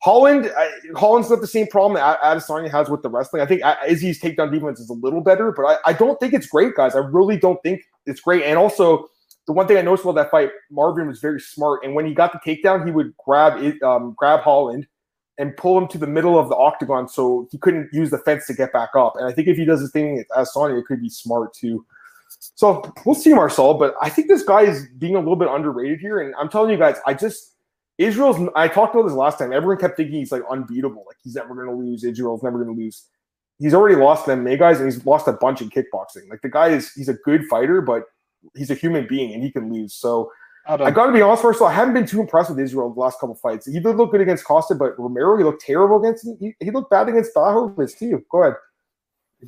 [SPEAKER 1] Holland, I, Holland's got the same problem that Adesanya has with the wrestling. I think Izzy's takedown defense is a little better, but I, I don't think it's great, guys. I really don't think it's great. And also, the one thing I noticed about that fight, Marvin was very smart, and when he got the takedown, he would grab it, um, grab Holland and pull him to the middle of the octagon, so he couldn't use the fence to get back up. And I think if he does his thing as Sonya, it could be smart too. So we'll see, Marcel. But I think this guy is being a little bit underrated here. And I'm telling you guys, I just Israel's. I talked about this last time. Everyone kept thinking he's like unbeatable, like he's never going to lose. Israel's never going to lose. He's already lost them MMA guys, and he's lost a bunch in kickboxing. Like the guy is, he's a good fighter, but he's a human being and he can lose. So I, I got to be honest, first of all, I haven't been too impressed with Israel the last couple fights. He did look good against Costa, but Romero, he looked terrible against him. He, he looked bad against Blachowicz too. Go ahead.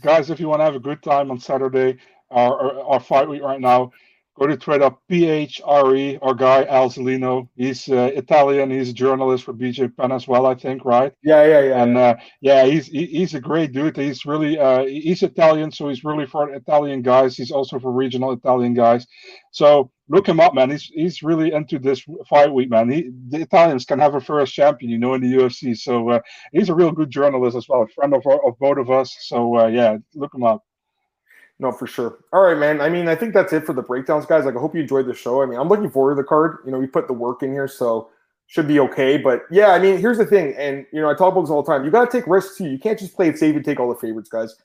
[SPEAKER 2] Guys, if you want to have a good time on Saturday uh, or, or fight week right now, Go to Twitter, PHRE, our guy Al Zelino. He's uh, Italian. He's a journalist for BJ Penn as well, I think, right?
[SPEAKER 1] Yeah, yeah, yeah.
[SPEAKER 2] And uh, yeah, he's he, he's a great dude. He's really uh, he's Italian, so he's really for Italian guys. He's also for regional Italian guys. So look him up, man. He's he's really into this fight week, man. He, the Italians can have a first champion, you know, in the UFC. So uh, he's a real good journalist as well, a friend of of both of us. So uh, yeah, look him up.
[SPEAKER 1] No, for sure. All right, man. I mean, I think that's it for the breakdowns, guys. Like, I hope you enjoyed the show. I mean, I'm looking forward to the card. You know, we put the work in here, so should be okay. But yeah, I mean, here's the thing, and you know, I talk about this all the time. You got to take risks too. You can't just play it safe and take all the favorites, guys.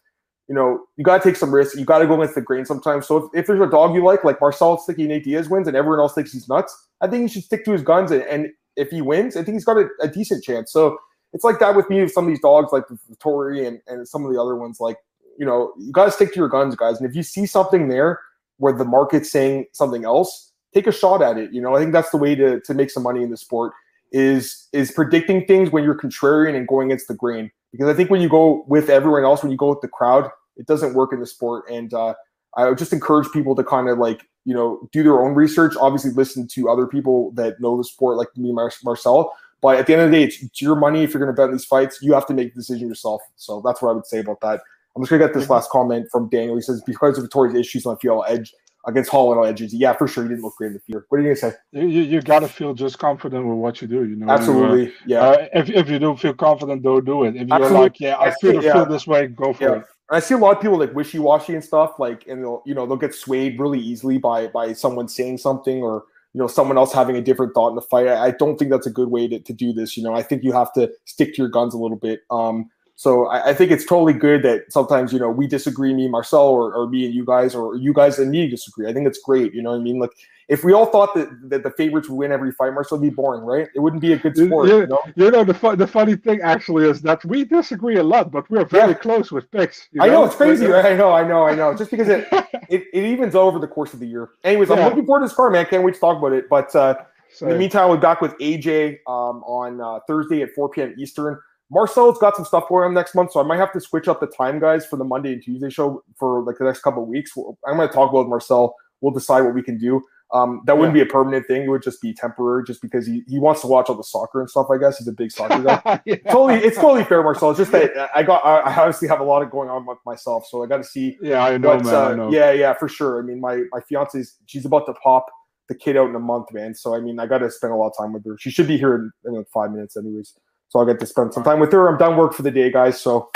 [SPEAKER 1] You know, you got to take some risks. You got to go against the grain sometimes. So if, if there's a dog you like, like Marcel thinking Nate Diaz wins, and everyone else thinks he's nuts, I think he should stick to his guns. And, and if he wins, I think he's got a, a decent chance. So it's like that with me with some of these dogs, like Tory and, and some of the other ones. Like you know, you got to stick to your guns, guys. And if you see something there where the market's saying something else, take a shot at it. You know, I think that's the way to to make some money in the sport is is predicting things when you're contrarian and going against the grain. Because I think when you go with everyone else, when you go with the crowd, it doesn't work in the sport. And uh, I would just encourage people to kind of like you know do their own research. Obviously, listen to other people that know the sport, like me, Mar- Marcel. But at the end of the day, it's, your money. If you're going to bet these fights, you have to make the decision yourself. So that's what I would say about that. I'm just gonna get this last comment from Daniel. He says because of Vettori's issues on field edge against Holland on edges. Yeah, for sure, he didn't look great in the field. What are you gonna say?
[SPEAKER 2] You, you got to feel just confident with what you do. You know,
[SPEAKER 1] absolutely.
[SPEAKER 2] Uh,
[SPEAKER 1] yeah.
[SPEAKER 2] Uh, if, if you don't feel confident, don't do it. If you're absolutely. like, yeah, I feel, yeah. feel this way, go for yeah. it.
[SPEAKER 1] I see a lot of people like wishy washy and stuff, like, and they'll you know they'll get swayed really easily by by someone saying something or you know someone else having a different thought in the fight. I, I don't think that's a good way to, to do this. You know, I think you have to stick to your guns a little bit. Um, so I, I, think it's totally good that sometimes you know we disagree, me, Marcel, or, or me and you guys, or you guys and me disagree. I think it's great. You know what I mean? Like if we all thought that, that the favorites would win every fight, Marcel, would be boring, right? It wouldn't be a good sport.
[SPEAKER 2] You, you know, you know the fu- the funny thing actually is that we disagree a lot, but we're very yeah. close with picks.
[SPEAKER 1] You know? I know it's crazy, right? I know, I know, I know. Just because it, <laughs> it, it evens over the course of the year. Anyways, I'm looking forward to this card, man. Can't wait to talk about it. But uh, in the meantime, we're back with AJ um, on uh, Thursday at 4 p.m. Eastern. Marcel's got some stuff going on next month, so I might have to switch up the time, guys, for the Monday and Tuesday show for like the next couple of weeks. I'm going to talk about Marcel. We'll decide what we can do. Um, that wouldn't yeah. be a permanent thing; it would just be temporary, just because he, he wants to watch all the soccer and stuff. I guess he's a big soccer guy. <laughs> yeah. Totally, it's totally fair, Marcel. It's just that I got I, I obviously have a lot of going on with myself, so I got to see.
[SPEAKER 2] Yeah, I know, man. Uh, I know.
[SPEAKER 1] Yeah, yeah, for sure. I mean, my my fiance's she's about to pop the kid out in a month, man. So I mean, I got to spend a lot of time with her. She should be here in, in like five minutes, anyways. So I'll get to spend some time with her. I'm done work for the day, guys. So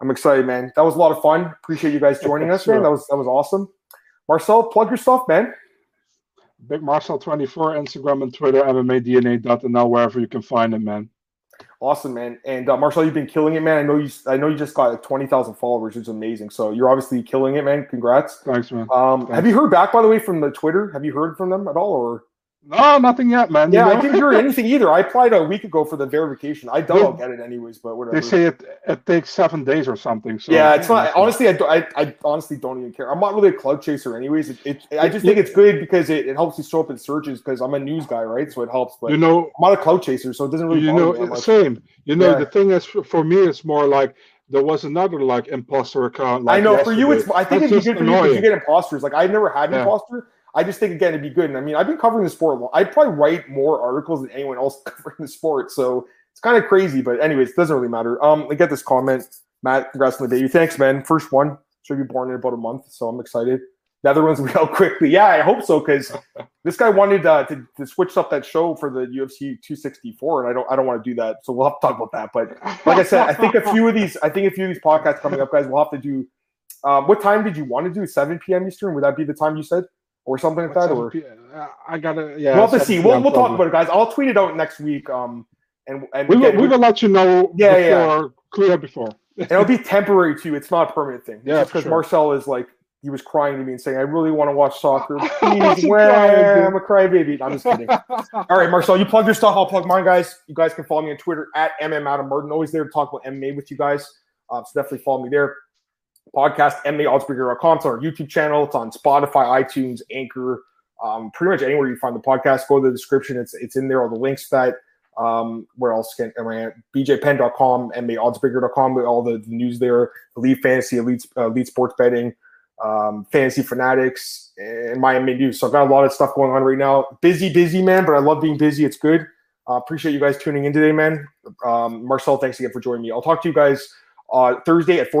[SPEAKER 1] I'm excited, man. That was a lot of fun. Appreciate you guys joining us, man. That was that was awesome. Marcel, plug your stuff, man.
[SPEAKER 2] Big Marcel 24, Instagram and Twitter, MMADNA.nl, wherever you can find it, man.
[SPEAKER 1] Awesome, man. And uh, Marcel, you've been killing it, man. I know you. I know you just got like twenty thousand followers, which is amazing. So you're obviously killing it, man. Congrats.
[SPEAKER 2] Thanks, man.
[SPEAKER 1] Um,
[SPEAKER 2] Thanks.
[SPEAKER 1] Have you heard back, by the way, from the Twitter? Have you heard from them at all, or?
[SPEAKER 2] No, nothing yet, man.
[SPEAKER 1] Yeah, you know? I didn't hear anything either. I applied a week ago for the verification. I don't get it anyways, but whatever.
[SPEAKER 2] They say it it takes seven days or something. So
[SPEAKER 1] yeah, it's not. Honestly, I, I, I honestly don't even care. I'm not really a cloud chaser, anyways. It, it I just think it's good because it, it helps you show up in searches because I'm a news guy, right? So it helps. But
[SPEAKER 2] you know,
[SPEAKER 1] I'm not a cloud chaser, so it doesn't really.
[SPEAKER 2] You know, same. You know, yeah. the thing is, for me, it's more like there was another like imposter account. Like
[SPEAKER 1] I know
[SPEAKER 2] yesterday.
[SPEAKER 1] for you, it's. I think That's be good for you if you get imposters. Like I never had an yeah. imposter. I just think again it'd be good. And I mean, I've been covering the sport. A lot. I'd probably write more articles than anyone else <laughs> covering the sport. So it's kind of crazy, but anyways, it doesn't really matter. Um, I get this comment, Matt. Congrats on the baby. Thanks, man. First one should be born in about a month, so I'm excited. The other ones will be out quickly. Yeah, I hope so because <laughs> this guy wanted uh, to, to switch up that show for the UFC 264, and I don't I don't want to do that. So we'll have to talk about that. But like I said, I think a few of these I think a few of these podcasts coming up, guys, we'll have to do. Um, what time did you want to do? 7 p.m. Eastern? Would that be the time you said? Or something like that? Or
[SPEAKER 2] I gotta yeah.
[SPEAKER 1] We'll have to see. We'll, we'll talk about it, guys. I'll tweet it out next week. Um, and and
[SPEAKER 2] we will, we will let you know. Yeah, before, yeah. Clear before.
[SPEAKER 1] it'll be temporary too. It's not a permanent thing.
[SPEAKER 2] Yeah,
[SPEAKER 1] because
[SPEAKER 2] sure.
[SPEAKER 1] Marcel is like he was crying to me and saying, "I really want to watch soccer. <laughs> Please, crying, I'm a crybaby." I'm just kidding. <laughs> All right, Marcel, you plug your stuff. I'll plug mine, guys. You guys can follow me on Twitter at mm Adam Martin. Always there to talk about MMA with you guys. Uh, so definitely follow me there. Podcast MMAOddsBreaker.com. It's our YouTube channel. It's on Spotify, iTunes, Anchor, um, pretty much anywhere you find the podcast, go to the description. It's it's in there. All the links that um, where else can am I at? BJPenn.com, MMAOddsBreaker.com, all the, the news there. Elite Fantasy, Elite, uh, Elite Sports Betting, um, Fantasy Fanatics, and MMA News. So I've got a lot of stuff going on right now. Busy, busy, man, but I love being busy. It's good. Uh, appreciate you guys tuning in today, man. Um, Marcel, thanks again for joining me. I'll talk to you guys uh, Thursday at 4